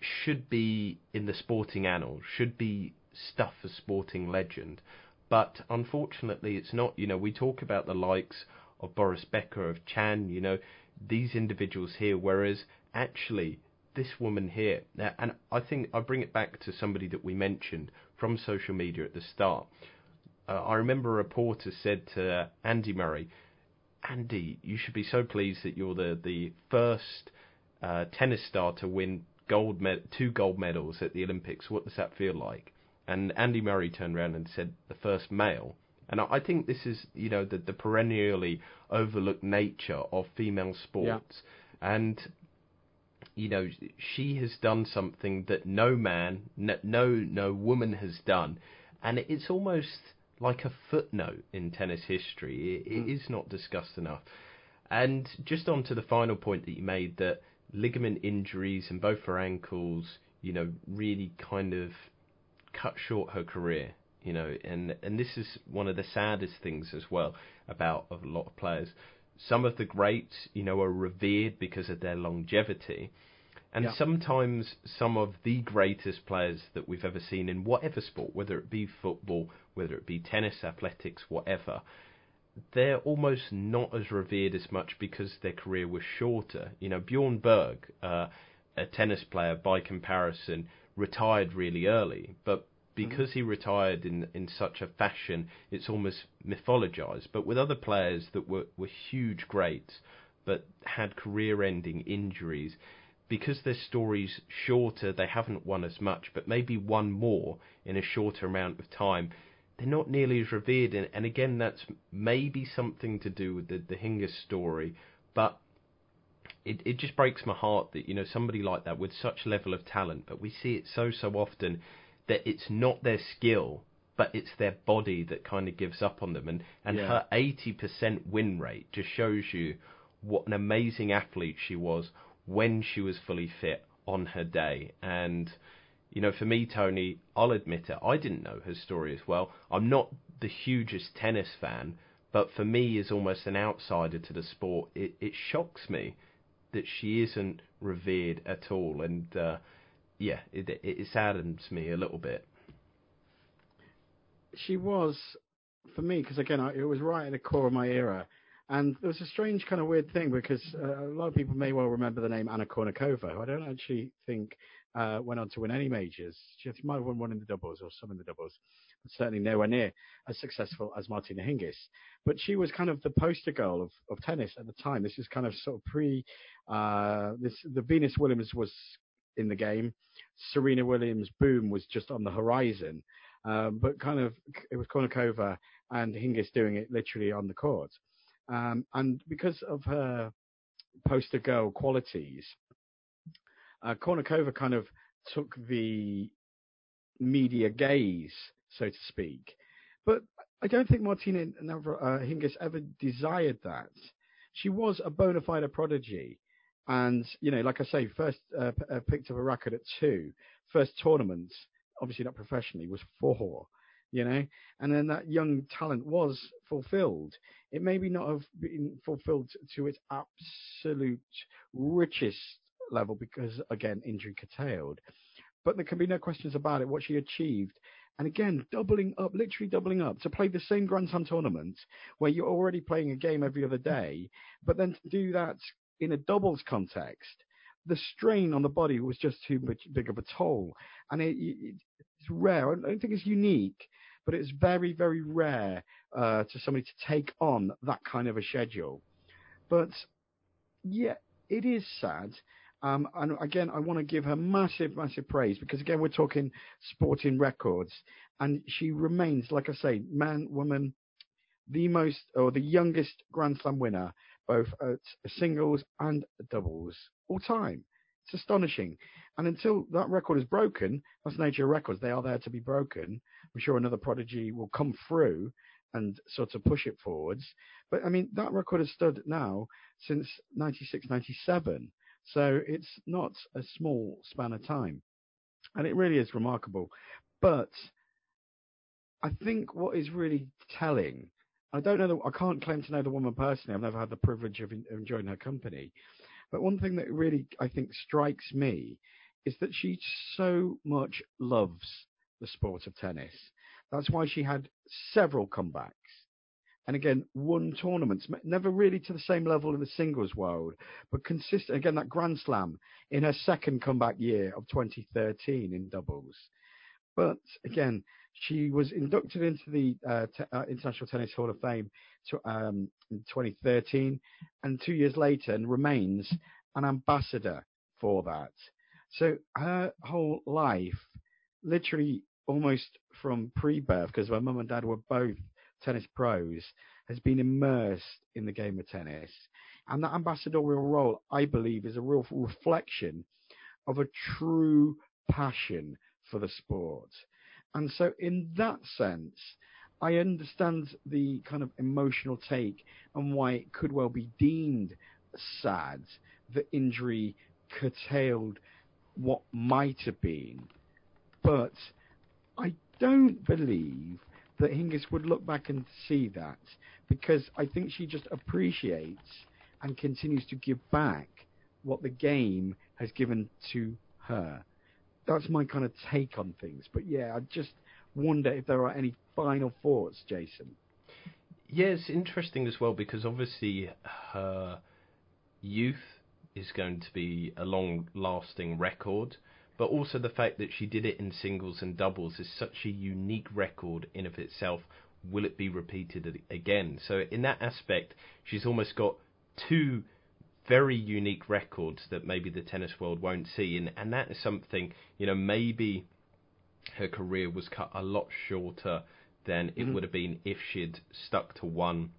should be in the sporting annals, should be stuff for sporting legend. But unfortunately, it's not. You know, we talk about the likes of Boris Becker, of Chang, you know, these individuals here, whereas actually this woman here, and I think I bring it back to somebody that we mentioned from social media at the start. Uh, I remember a reporter said to Andy Murray, Andy, you should be so pleased that you're the the first uh, tennis star to win gold med- two gold medals at the Olympics. What does that feel like? And Andy Murray turned around and said, the first male. And I think this is, you know, the, the perennially overlooked nature of female sports. Yeah. And you know, she has done something that no man, no no woman has done, and it's almost like a footnote in tennis history. It, it mm. is not discussed enough. And just on to the final point that you made that ligament injuries in both her ankles, you know, really kind of cut short her career. You know, and and this is one of the saddest things as well about a lot of players some of the greats, you know, are revered because of their longevity. And yeah. sometimes some of the greatest players that we've ever seen in whatever sport, whether it be football, whether it be tennis, athletics, whatever, they're almost not as revered as much because their career was shorter. You know, Bjorn Borg, uh, a tennis player by comparison, retired really early, but Mm-hmm. because he retired in in such a fashion, it's almost mythologized. But with other players that were, were huge greats, but had career-ending injuries, because their stories shorter, they haven't won as much, but maybe won more in a shorter amount of time. They're not nearly as revered, and, and again, that's maybe something to do with the, the Hingis story, but it, it just breaks my heart that you know somebody like that with such level of talent, but we see it so so often that it's not their skill, but it's their body that kind of gives up on them. And and yeah. her 80% win rate just shows you what an amazing athlete she was when she was fully fit on her day. And you know, for me, Tony, I'll admit it, I didn't know her story as well. I'm not the hugest tennis fan, but for me, as almost an outsider to the sport, it, it shocks me that she isn't revered at all. And uh, yeah, it, it saddens me a little bit. She was, for me, because again, I, it was right at the core of my era. And there was a strange kind of weird thing because uh, a lot of people may well remember the name Anna Kournikova, who I don't actually think uh, went on to win any majors. She might have won one in the doubles or some in the doubles, but certainly nowhere near as successful as Martina Hingis. But she was kind of the poster girl of, of tennis at the time. This is kind of sort of pre, uh, this the Venus Williams was in the game. Serena Williams' boom was just on the horizon, um, but kind of it was Kournikova and Hingis doing it literally on the court. Um, and because of her poster girl qualities, uh, Kournikova kind of took the media gaze, so to speak. But I don't think Martina uh, Hingis ever desired that. She was a bona fide prodigy. And, you know, like I say, first uh, uh, picked up a record at two. First tournament, obviously not professionally, was four, you know. And then that young talent was fulfilled. It maybe not have been fulfilled to its absolute richest level because, again, injury curtailed. But there can be no questions about it. What she achieved and again, doubling up, literally doubling up to play the same Grand Slam tournament where you're already playing a game every other day, but then to do that in a doubles context, the strain on the body was just too much big of a toll. And it, it, it's rare. I don't think it's unique, but it's very, very rare uh, to somebody to take on that kind of a schedule. But yeah, it is sad. Um, and again, I want to give her massive, massive praise because again, we're talking sporting records, and she remains, like I say, man, woman, the most or the youngest Grand Slam winner, both at singles and doubles all time. It's astonishing. And until that record is broken, that's nature of records. They are there to be broken. I'm sure another prodigy will come through and sort of push it forwards. But I mean, that record has stood now since 96, 97. So it's not a small span of time. And it really is remarkable. But I think what is really telling, I don't know, the, I can't claim to know the woman personally. I've never had the privilege of, in, of enjoying her company. But one thing that really, I think, strikes me is that she so much loves the sport of tennis. That's why she had several comebacks and again won tournaments, never really to the same level in the singles world, but consistent again that Grand Slam in her second comeback year of 2013 in doubles. But again, she was inducted into the uh, te- uh, International Tennis Hall of Fame to, um, in 2013, and two years later, and remains an ambassador for that. So her whole life, literally almost from pre-birth, because my mum and dad were both tennis pros has been immersed in the game of tennis. And that ambassadorial role, I believe, is a real reflection of a true passion for the sport. And so, in that sense, I understand the kind of emotional take and why it could well be deemed sad that injury curtailed what might have been. But I don't believe that Hingis would look back and see that because I think she just appreciates and continues to give back what the game has given to her. That's my kind of take on things. But yeah, I just wonder if there are any final thoughts, Jason. Yeah, it's interesting as well because obviously her youth is going to be a long lasting record but also the fact that she did it in singles and doubles is such a unique record in of itself. Will it be repeated again? So in that aspect, she's almost got two very unique records that maybe the tennis world won't see, and and that is something you know maybe her career was cut a lot shorter than it mm-hmm. would have been if she'd stuck to one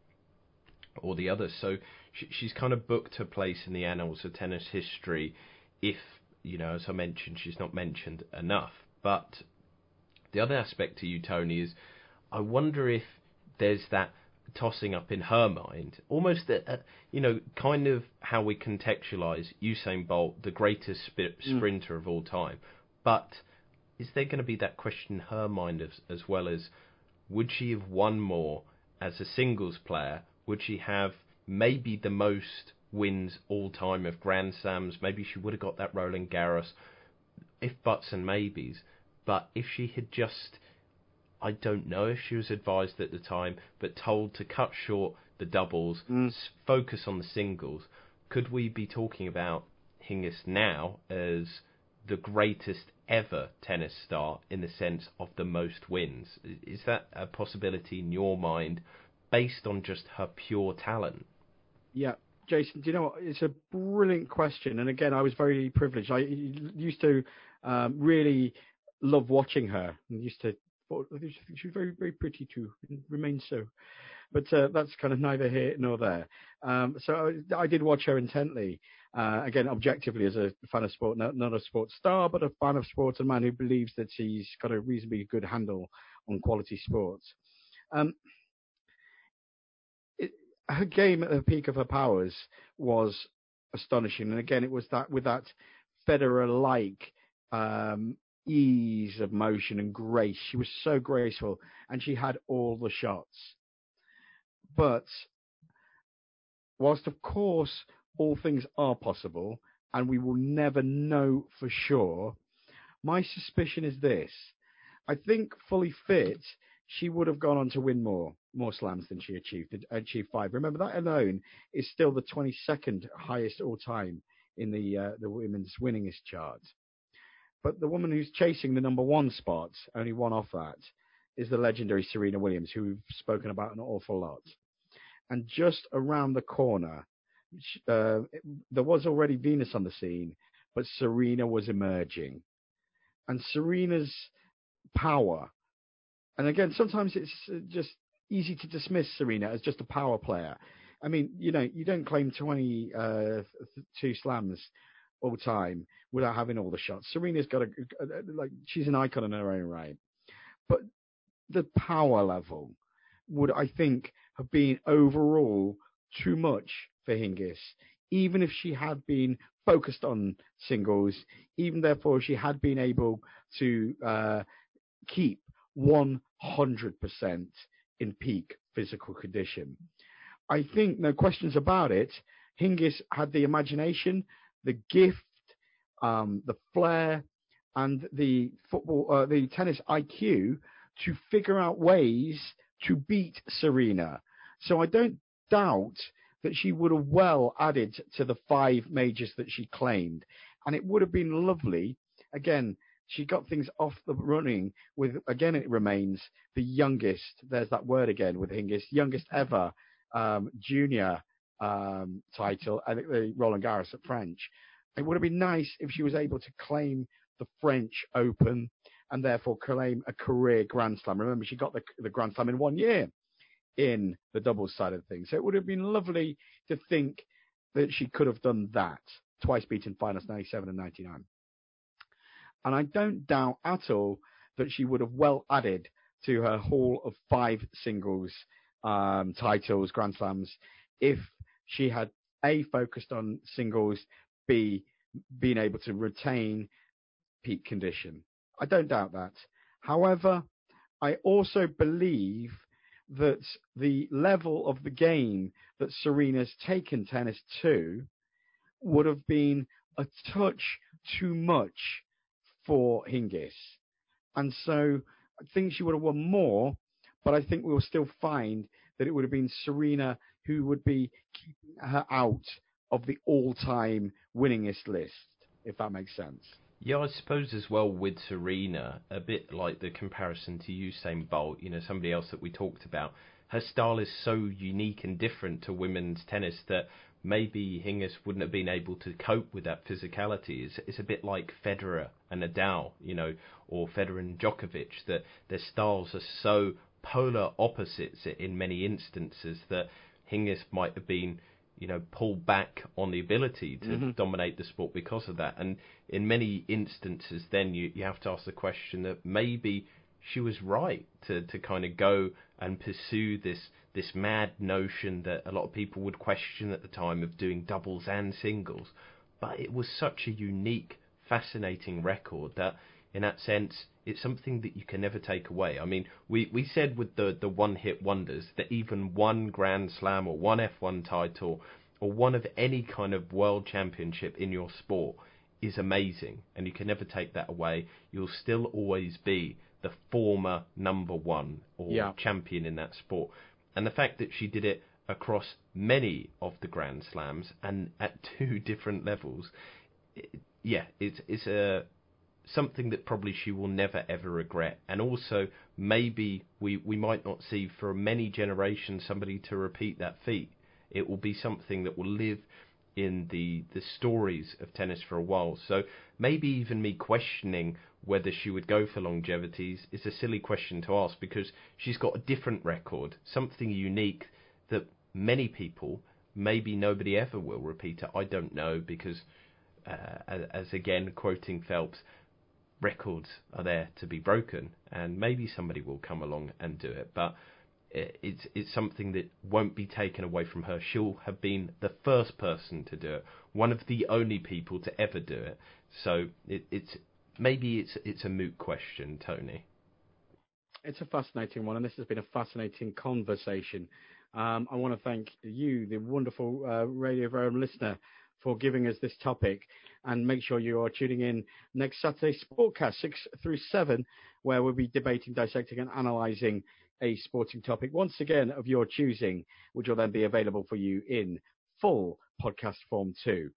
or the other. So she, she's kind of booked her place in the annals of tennis history if you know, as I mentioned, she's not mentioned enough. But the other aspect to you, Tony, is I wonder if there's that tossing up in her mind, almost a, a, you know, kind of how we contextualize Usain Bolt, the greatest sp- mm. sprinter mm. of all time. But is there going to be that question in her mind as, as well as would she have won more as a singles player? Would she have maybe the most wins all time of Grand Slams. Maybe she would have got that Roland Garros, if buts and maybes. But if she had just, I don't know if she was advised at the time, but told to cut short the doubles, mm. focus on the singles, could we be talking about Hingis now as the greatest ever tennis star in the sense of the most wins? Is that a possibility in your mind based on just her pure talent? Yeah, Jason, do you know what? It's a brilliant question. And again, I was very privileged. I used to um, really love watching her and used to thought I think she was very very pretty too, and remains so. But uh, that's kind of neither here nor there. Um, so I, I, did watch her intently. Uh, again, objectively, as a fan of sport, not, not, a sports star, but a fan of sports, a man who believes that he's got a reasonably good handle on quality sports. Um, it, her game at the peak of her powers was astonishing, and again, it was that with that Federer-like um, ease of motion and grace. She was so graceful, and she had all the shots. But whilst, of course, all things are possible, and we will never know for sure, my suspicion is this. I think fully fit, she would have gone on to win more more slams than she achieved. Achieved five. Remember that alone is still the 22nd highest all time in the uh, the women's winningest chart. But the woman who's chasing the number one spot, only one off that, is the legendary Serena Williams, who we've spoken about an awful lot. And just around the corner, uh, there was already Venus on the scene, but Serena was emerging. And Serena's power, and again, sometimes it's uh, just easy to dismiss Serena as just a power player. I mean, you know, you don't claim 22 uh, slams all time without having all the shots. Serena's got a, a, like she's an icon in her own right, but the power level would I think have been overall too much for Hingis, even if she had been focused on singles, even therefore she had been able to uh, keep 100% in peak physical condition. I think no questions about it. Hingis had the imagination, the gift, um, the flair, and the football, uh, the tennis IQ to figure out ways to beat Serena. So I don't doubt that she would have well added to the five majors that she claimed. And it would have been lovely. Again, she got things off the running with, again, it remains the youngest, there's that word again with Hingis, youngest ever um, junior um, title, think the Roland Garros at French. It would have been nice if she was able to claim the French Open and therefore claim a career Grand Slam. Remember, she got the, the Grand Slam in one year in the doubles side of things. So it would have been lovely to think that she could have done that. Twice beaten finals 97 and 99. And I don't doubt at all that she would have well added to her haul of five singles um, titles, Grand Slams, if she had A, focused on singles, B, being able to retain peak condition. I don't doubt that. However, I also believe that the level of the game that Serena's taken tennis to would have been a touch too much for Hingis. And so I think she would have won more, but I think we will still find that it would have been Serena who would be keeping her out of the all-time winningest list, if that makes sense. Yeah, I suppose as well with Serena, a bit like the comparison to Usain Bolt, you know, somebody else that we talked about. Her style is so unique and different to women's tennis that maybe Hingis wouldn't have been able to cope with that physicality. It's, it's a bit like Federer and Nadal, you know, or Federer and Djokovic, that their styles are so polar opposites in many instances that Hingis might have been, you know, pulled back on the ability to mm-hmm. dominate the sport because of that. And in many instances, then you, you have to ask the question that maybe she was right to, to kind of go and pursue this this mad notion that a lot of people would question at the time of doing doubles and singles. But it was such a unique, fascinating record that, in that sense, it's something that you can never take away. I mean, we, we said with the, the one hit wonders that even one Grand Slam or one F1 title or one of any kind of world championship in your sport is amazing and you can never take that away. You'll still always be the former number one or yeah. champion in that sport. And the fact that she did it across many of the Grand Slams and at two different levels, it, yeah, it's it's a something that probably she will never ever regret. And also, maybe we we might not see for many generations somebody to repeat that feat. It will be something that will live in the the stories of tennis for a while. So maybe even me questioning whether she would go for longevities is a silly question to ask because she's got a different record, something unique that many people, maybe nobody ever will repeat it. I don't know because, uh, as, as again quoting Phelps, records are there to be broken, and maybe somebody will come along and do it, but it's it's something that won't be taken away from her. She'll have been the first person to do it, one of the only people to ever do it. So it, it's maybe it's it's a moot question, Tony. It's a fascinating one, and this has been a fascinating conversation. Um, I want to thank you, the wonderful uh, Radio Verulam listener, for giving us this topic. And make sure you are tuning in next Saturday, Sportcast 6 through 7, where we'll be debating, dissecting, and analysing a sporting topic, once again of your choosing, which will then be available for you in full podcast form too.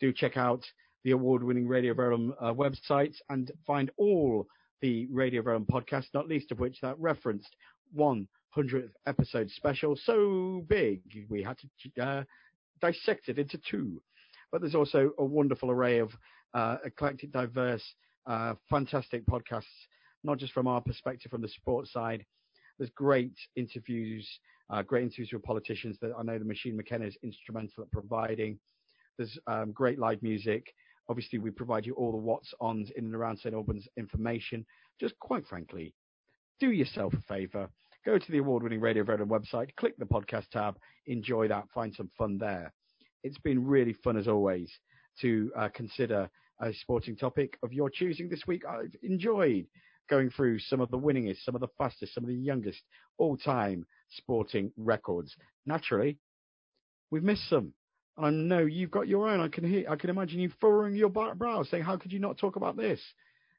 Do check out the award-winning Radio Verulam uh, website and find all the Radio Verulam podcasts, not least of which that referenced 100th episode special, so big we had to uh, dissect it into two. But there's also a wonderful array of uh, eclectic, diverse, uh, fantastic podcasts, not just from our perspective from the sports side. There's great interviews, uh, great interviews with politicians that I know the Machine McKenna is instrumental at providing. There's um, great live music. Obviously, we provide you all the what's ons in and around St Albans information. Just quite frankly, do yourself a favour. Go to the award-winning Radio Verulam website, click the podcast tab, enjoy that, find some fun there. It's been really fun as always to uh, consider a sporting topic of your choosing this week. I've enjoyed going through some of the winningest, some of the fastest, some of the youngest all-time sporting records. Naturally, we've missed some. And I know you've got your own. I can hear, I can imagine you furrowing your brow saying, how could you not talk about this?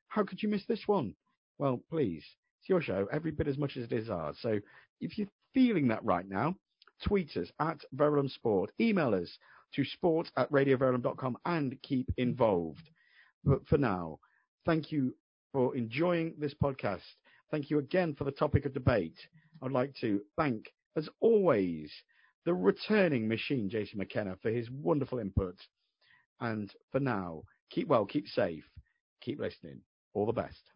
How could you miss this one? Well, please, it's your show every bit as much as it is ours. So if you're feeling that right now, tweet us at Verulam Sport, email us to sport at radioverulam.com and keep involved. But for now, thank you for enjoying this podcast. Thank you again for the topic of debate. I'd like to thank, as always, the returning machine, Jason McKenna, for his wonderful input. And for now, keep well, keep safe, keep listening. All the best.